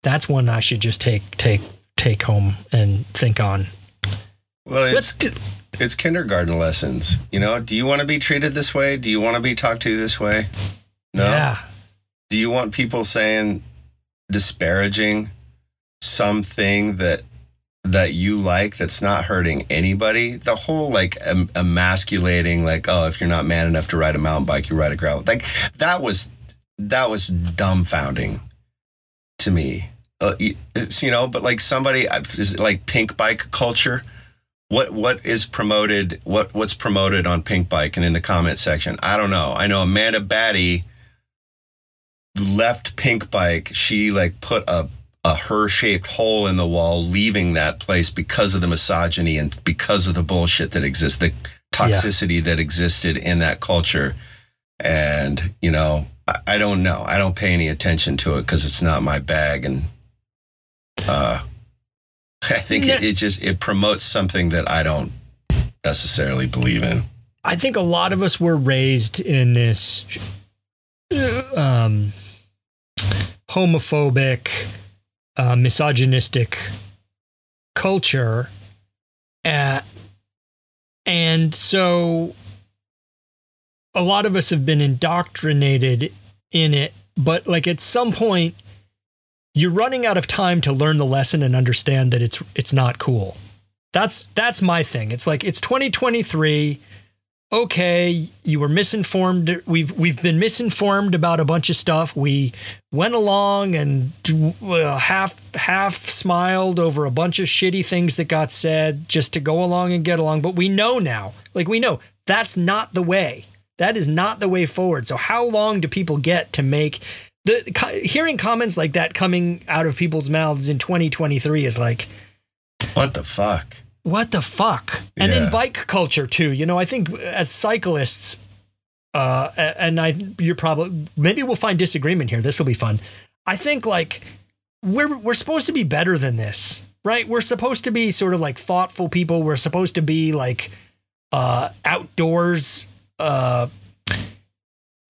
That's one I should just take, take, take home and think on. Well, it's it's kindergarten lessons. You know, do you want to be treated this way? Do you want to be talked to this way? No. yeah. Do you want people saying disparaging something that that you like that's not hurting anybody? The whole like em- emasculating, like, oh, if you're not man enough to ride a mountain bike, you ride a gravel. Like that was that was dumbfounding to me. Uh, you know, but like somebody, is like pink bike culture? what what is promoted what what's promoted on Pink Bike and in the comment section? I don't know. I know Amanda Batty left Pink Bike. She like put a a her shaped hole in the wall, leaving that place because of the misogyny and because of the bullshit that exists, the toxicity yeah. that existed in that culture. And, you know, I, I don't know. I don't pay any attention to it because it's not my bag. And uh, *laughs* I think it, it just it promotes something that I don't necessarily believe in. I think a lot of us were raised in this um, homophobic, uh, misogynistic culture. Uh, and so a lot of us have been indoctrinated in it, but like at some point, you're running out of time to learn the lesson and understand that it's it's not cool. That's that's my thing. It's like it's 2023 okay, you were misinformed. We've we've been misinformed about a bunch of stuff. We went along and uh, half half smiled over a bunch of shitty things that got said just to go along and get along. But we know now, like we know that's not the way. That is not the way forward. So how long do people get to make the hearing comments like that coming out of people's mouths in 2023 is like what the fuck? What the fuck? And yeah. in bike culture too, you know, I think as cyclists, uh, and I, you're probably maybe we'll find disagreement here. This will be fun. I think like we're we're supposed to be better than this, right? We're supposed to be sort of like thoughtful people. We're supposed to be like uh, outdoors, uh,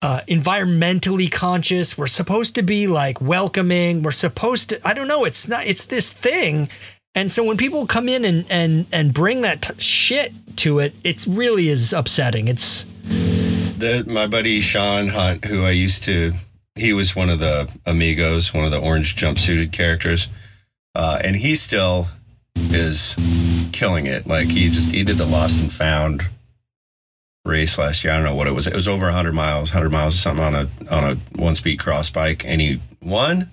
uh, environmentally conscious. We're supposed to be like welcoming. We're supposed to. I don't know. It's not. It's this thing and so when people come in and and and bring that t- shit to it, it really is upsetting. It's the, my buddy Sean Hunt, who I used to, he was one of the amigos, one of the orange jumpsuited characters, uh, and he still is killing it. Like he just he did the lost and found race last year. I don't know what it was. It was over 100 miles, 100 miles or something on a on a one speed cross bike, and he won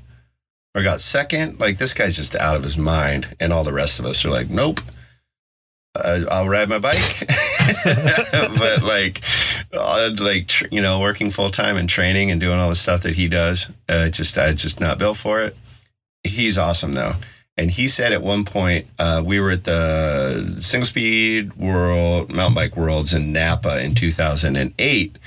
or got second. Like this guy's just out of his mind, and all the rest of us are like, nope. Uh, I'll ride my bike, *laughs* but like, like tr- you know, working full time and training and doing all the stuff that he does, uh, just I just not built for it. He's awesome though, and he said at one point uh, we were at the Single Speed World Mountain Bike Worlds in Napa in 2008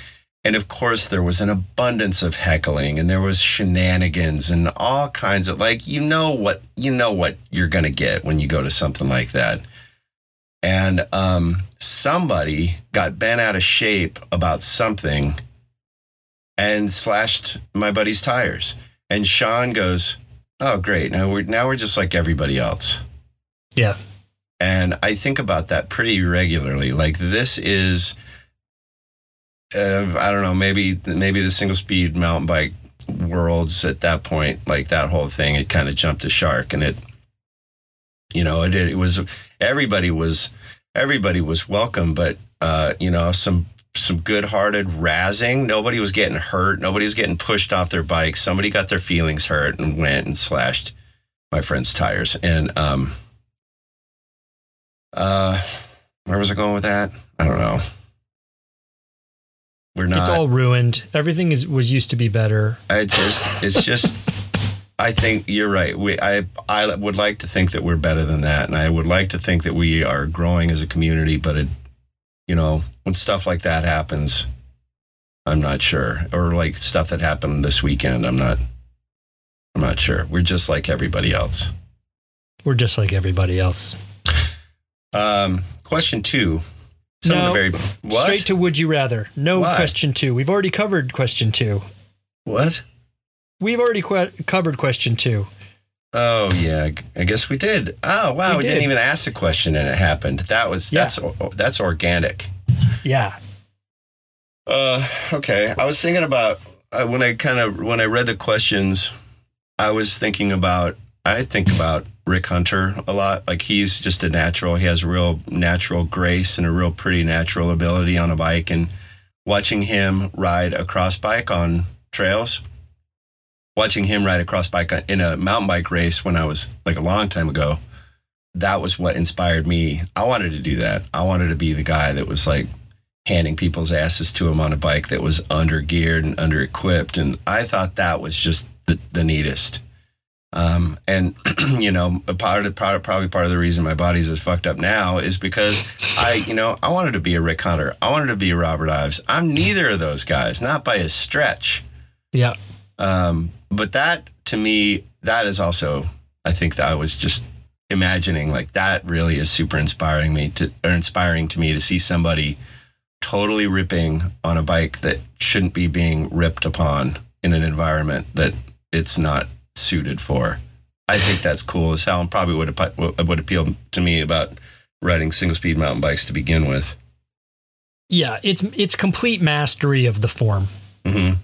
and of course, there was an abundance of heckling and there was shenanigans and all kinds of like, you know what, you know what you're going to get when you go to something like that. And um, somebody got bent out of shape about something and slashed my buddy's tires. And Sean goes, "Oh, great! Now we're now we're just like everybody else." Yeah. And I think about that pretty regularly. Like this is uh, I don't know, maybe maybe the single speed mountain bike worlds at that point, like that whole thing, it kind of jumped a shark, and it, you know, it it was everybody was everybody was welcome, but uh, you know, some some good-hearted razzing. Nobody was getting hurt. Nobody was getting pushed off their bikes. Somebody got their feelings hurt and went and slashed my friend's tires. And um, uh, where was I going with that? I don't know. We're not. It's all ruined. Everything is was used to be better. I just. It's just. I think you're right. We. I. I would like to think that we're better than that, and I would like to think that we are growing as a community. But it, you know, when stuff like that happens, I'm not sure. Or like stuff that happened this weekend, I'm not. I'm not sure. We're just like everybody else. We're just like everybody else. Um, question two some no, of the very what? straight to would you rather. No Why? question two. We've already covered question two. What? We've already que- covered question two. Oh yeah, I guess we did. Oh wow, we, we did. didn't even ask the question and it happened. That was yeah. that's that's organic. Yeah. Uh, okay. I was thinking about uh, when I kind of when I read the questions, I was thinking about I think about Rick Hunter a lot. Like he's just a natural. He has real natural grace and a real pretty natural ability on a bike. And watching him ride a cross bike on trails, watching him ride a cross bike in a mountain bike race when I was like a long time ago, that was what inspired me. I wanted to do that. I wanted to be the guy that was like handing people's asses to him on a bike that was under geared and under equipped. And I thought that was just the, the neatest. Um, and *clears throat* you know, a part of part, probably part of the reason my body's as fucked up now is because I, you know, I wanted to be a Rick Hunter. I wanted to be a Robert Ives. I'm neither of those guys, not by a stretch. Yeah. Um, but that to me, that is also, I think that I was just imagining like that really is super inspiring me to, or inspiring to me to see somebody totally ripping on a bike that shouldn't be being ripped upon in an environment that it's not suited for. I think that's cool as hell and probably would, would appeal to me about riding single speed mountain bikes to begin with. Yeah, it's it's complete mastery of the form. Mm-hmm.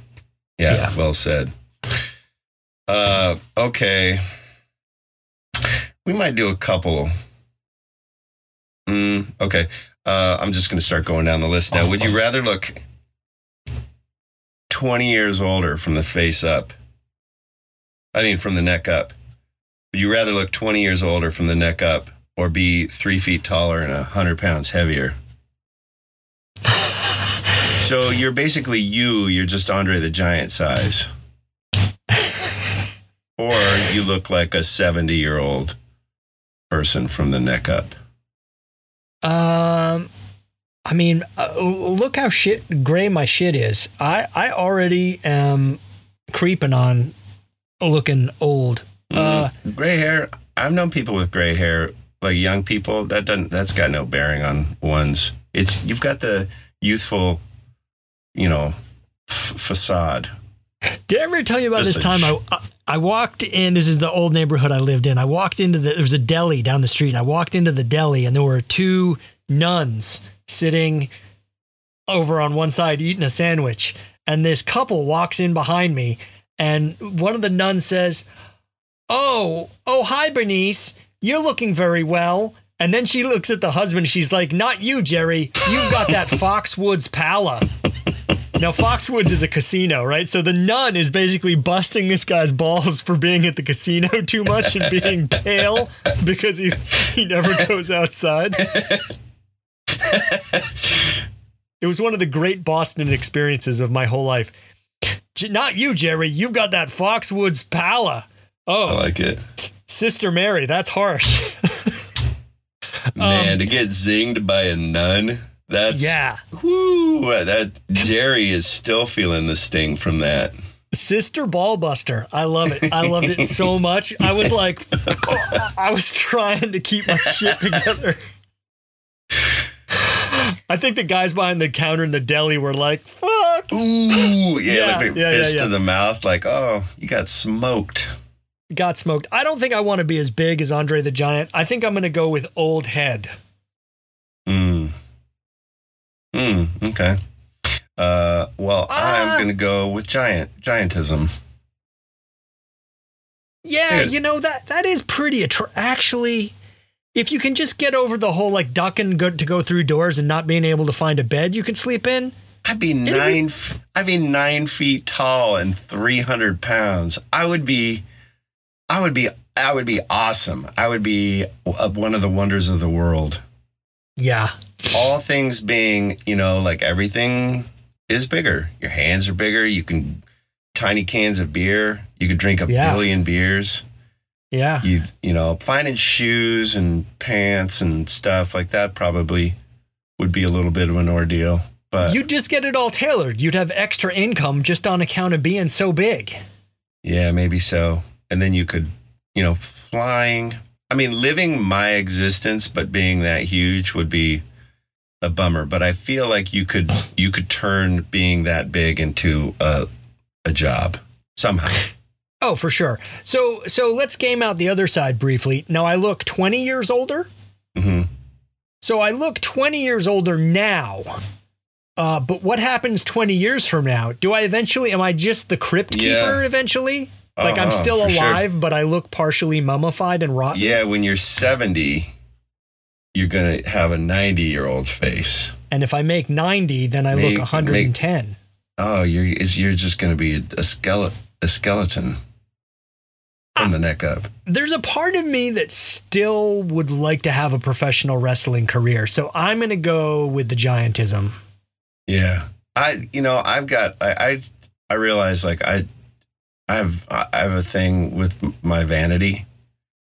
Yeah, yeah, well said. Uh, okay. We might do a couple. Mm, okay. Uh, I'm just going to start going down the list now. Would you rather look 20 years older from the face up? I mean, from the neck up. Would you rather look 20 years older from the neck up or be three feet taller and 100 pounds heavier? *laughs* so you're basically you, you're just Andre the Giant size. *laughs* or you look like a 70 year old person from the neck up. Um, I mean, uh, look how shit gray my shit is. I I already am creeping on looking old. Mm, uh, gray hair. I've known people with gray hair, like young people. That doesn't. That's got no bearing on one's. It's you've got the youthful, you know, f- facade. Did I ever tell you about this time I I walked in? This is the old neighborhood I lived in. I walked into the there was a deli down the street. And I walked into the deli and there were two nuns sitting over on one side eating a sandwich. And this couple walks in behind me, and one of the nuns says, "Oh, oh, hi, Bernice. You're looking very well." And then she looks at the husband. She's like, "Not you, Jerry. You've got that *laughs* Foxwoods Pala." Now, Foxwoods is a casino, right? So the nun is basically busting this guy's balls for being at the casino *laughs* too much and being pale because he, he never goes outside. *laughs* it was one of the great Boston experiences of my whole life. Not you, Jerry. You've got that Foxwoods Pala. Oh, I like it. Sister Mary, that's harsh. *laughs* Man, um, to get zinged by a nun. That's yeah. Whoo, that Jerry is still feeling the sting from that. Sister Ballbuster. I love it. I loved it so *laughs* much. I was like, I was trying to keep my shit together. *laughs* I think the guys behind the counter in the deli were like, fuck. Ooh, yeah, yeah like yeah, fist yeah, to the mouth, like, oh, you got smoked. Got smoked. I don't think I want to be as big as Andre the Giant. I think I'm going to go with old head. Hmm. Hmm. Okay. Uh, well, uh, I'm ah. gonna go with giant giantism. Yeah, you know that that is pretty attra- actually. If you can just get over the whole like ducking good to go through doors and not being able to find a bed you can sleep in. I'd be nine. Be- I'd be nine feet tall and three hundred pounds. I would be. I would be. I would be awesome. I would be one of the wonders of the world. Yeah, all things being, you know, like everything is bigger. Your hands are bigger. You can tiny cans of beer. You could drink a yeah. billion beers. Yeah. You you know, finding shoes and pants and stuff like that probably would be a little bit of an ordeal. But you'd just get it all tailored. You'd have extra income just on account of being so big. Yeah, maybe so. And then you could, you know, flying. I mean, living my existence but being that huge would be a bummer, but I feel like you could you could turn being that big into a a job somehow. *laughs* Oh, for sure. So so let's game out the other side briefly. Now I look 20 years older. Mm-hmm. So I look 20 years older now. Uh, but what happens 20 years from now? Do I eventually am I just the crypt keeper yeah. eventually? Like uh-huh, I'm still alive, sure. but I look partially mummified and rotten. Yeah, when you're 70, you're going to have a 90 year old face. And if I make 90, then I make, look 110. Make, oh, you're you're just going to be a, skeleton. A skeleton. from the neck up. There's a part of me that still would like to have a professional wrestling career, so I'm going to go with the giantism. Yeah, I you know I've got I I, I realize like I I have I have a thing with my vanity.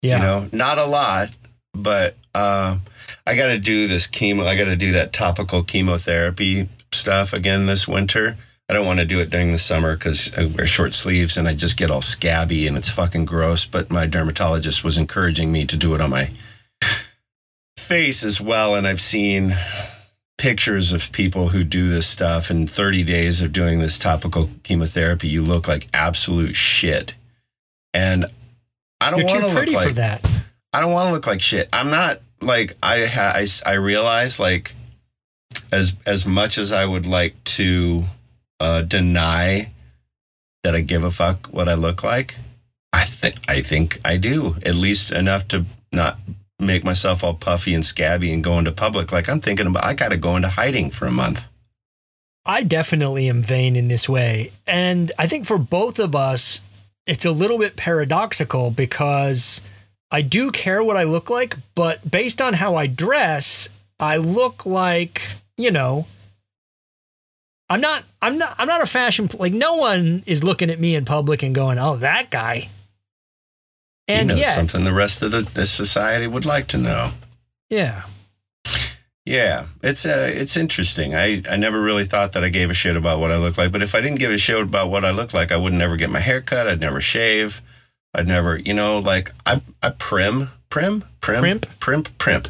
Yeah. You know, not a lot, but uh, I got to do this chemo. I got to do that topical chemotherapy stuff again this winter. I don't want to do it during the summer because I wear short sleeves and I just get all scabby and it's fucking gross. But my dermatologist was encouraging me to do it on my face as well. And I've seen pictures of people who do this stuff and 30 days of doing this topical chemotherapy. You look like absolute shit. And I don't want to look like for that. I don't want to look like shit. I'm not like I ha- I I realize like as as much as I would like to uh, deny that I give a fuck what I look like. I think I think I do at least enough to not make myself all puffy and scabby and go into public. Like I'm thinking about I got to go into hiding for a month. I definitely am vain in this way. And I think for both of us, it's a little bit paradoxical because I do care what I look like, but based on how I dress, I look like, you know, I'm not I'm not I'm not a fashion like no one is looking at me in public and going, "Oh, that guy." And you know, yeah, something the rest of the, the society would like to know. yeah. Yeah, it's uh, it's interesting. I, I never really thought that I gave a shit about what I look like, but if I didn't give a shit about what I look like, I would never get my hair cut. I'd never shave. I'd never, you know, like I I prim, prim, prim, Primp? primp, primp,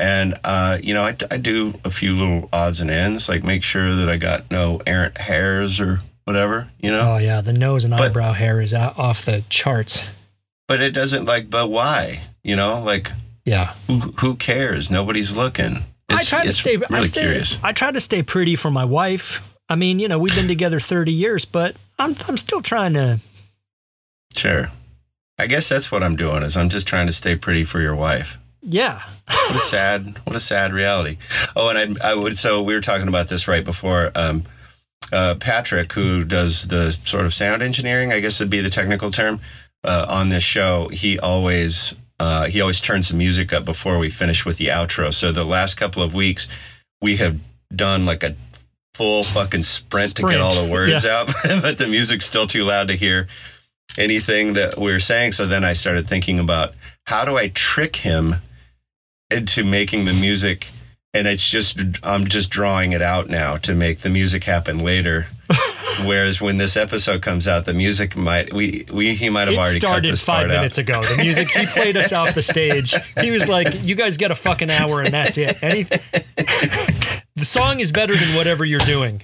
and uh, you know, I, I do a few little odds and ends, like make sure that I got no errant hairs or whatever, you know. Oh yeah, the nose and But- eyebrow hair is off the charts. But it doesn't like, but why? You know, like Yeah. who who cares? Nobody's looking. It's, I try to stay. I stay, curious. I try to stay pretty for my wife. I mean, you know, we've been together thirty years, but I'm I'm still trying to. Sure. I guess that's what I'm doing is I'm just trying to stay pretty for your wife. Yeah. What a sad, what a sad reality. Oh, and I, I would. So we were talking about this right before. Um, uh, Patrick, who does the sort of sound engineering, I guess would be the technical term uh, on this show. He always uh, he always turns the music up before we finish with the outro. So the last couple of weeks, we have done like a full fucking sprint, to get all the *laughs* words Yeah. out, *laughs* but the music's still too loud to hear anything that we're saying. So then I started thinking about how do I trick him into making the music and it's just I'm just drawing it out now to make the music happen later. *laughs* Whereas when this episode comes out, the music might we we he might have It already started five minutes out. ago. The music he played us off the stage. He was like, "You guys get a fucking hour, and that's it." Any, *laughs* the song is better than whatever you're doing.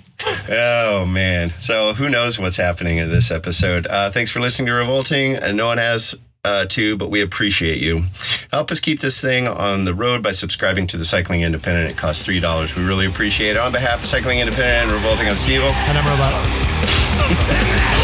Oh man! So who knows what's happening in this episode? Uh, thanks for listening to Revolting. And no one has uh, to, but we appreciate you. Help us keep this thing on the road by subscribing to the Cycling Independent. It costs three dollars. We really appreciate it. On behalf of Cycling Independent and Revolting, I'm Steve. And I'm about.